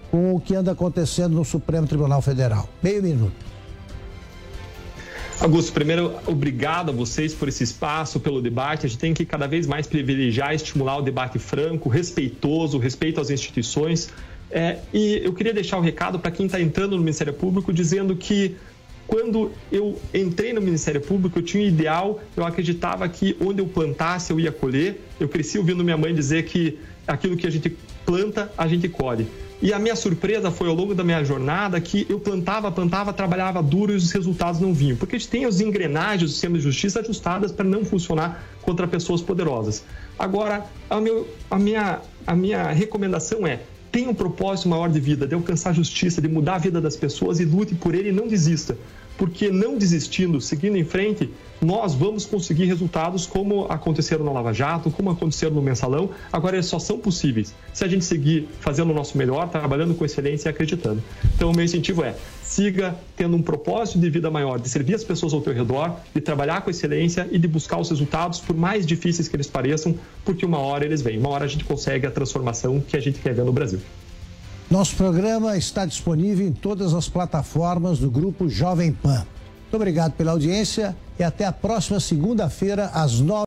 Speaker 2: com o que anda acontecendo no Supremo Tribunal Federal. Meio minuto.
Speaker 4: Augusto, primeiro, obrigado a vocês por esse espaço, pelo debate. A gente tem que cada vez mais privilegiar e estimular o debate franco, respeitoso, respeito às instituições. É, e eu queria deixar o um recado para quem está entrando no Ministério Público, dizendo que quando eu entrei no Ministério Público, eu tinha um ideal, eu acreditava que onde eu plantasse eu ia colher. Eu cresci ouvindo minha mãe dizer que aquilo que a gente planta, a gente colhe. E a minha surpresa foi ao longo da minha jornada que eu plantava, plantava, trabalhava duro e os resultados não vinham. Porque a gente tem as engrenagens do sistema de justiça ajustadas para não funcionar contra pessoas poderosas. Agora, a, meu, a, minha, a minha recomendação é tenha um propósito maior de vida, de alcançar a justiça, de mudar a vida das pessoas e lute por ele e não desista porque não desistindo, seguindo em frente, nós vamos conseguir resultados como aconteceram na Lava Jato, como aconteceram no Mensalão. Agora, eles só são possíveis se a gente seguir fazendo o nosso melhor, trabalhando com excelência e acreditando. Então, o meu incentivo é siga tendo um propósito de vida maior, de servir as pessoas ao teu redor, de trabalhar com excelência e de buscar os resultados, por mais difíceis que eles pareçam, porque uma hora eles vêm, uma hora a gente consegue a transformação que a gente quer ver no Brasil.
Speaker 2: Nosso programa está disponível em todas as plataformas do Grupo Jovem Pan. Muito obrigado pela audiência e até a próxima segunda-feira, às nove.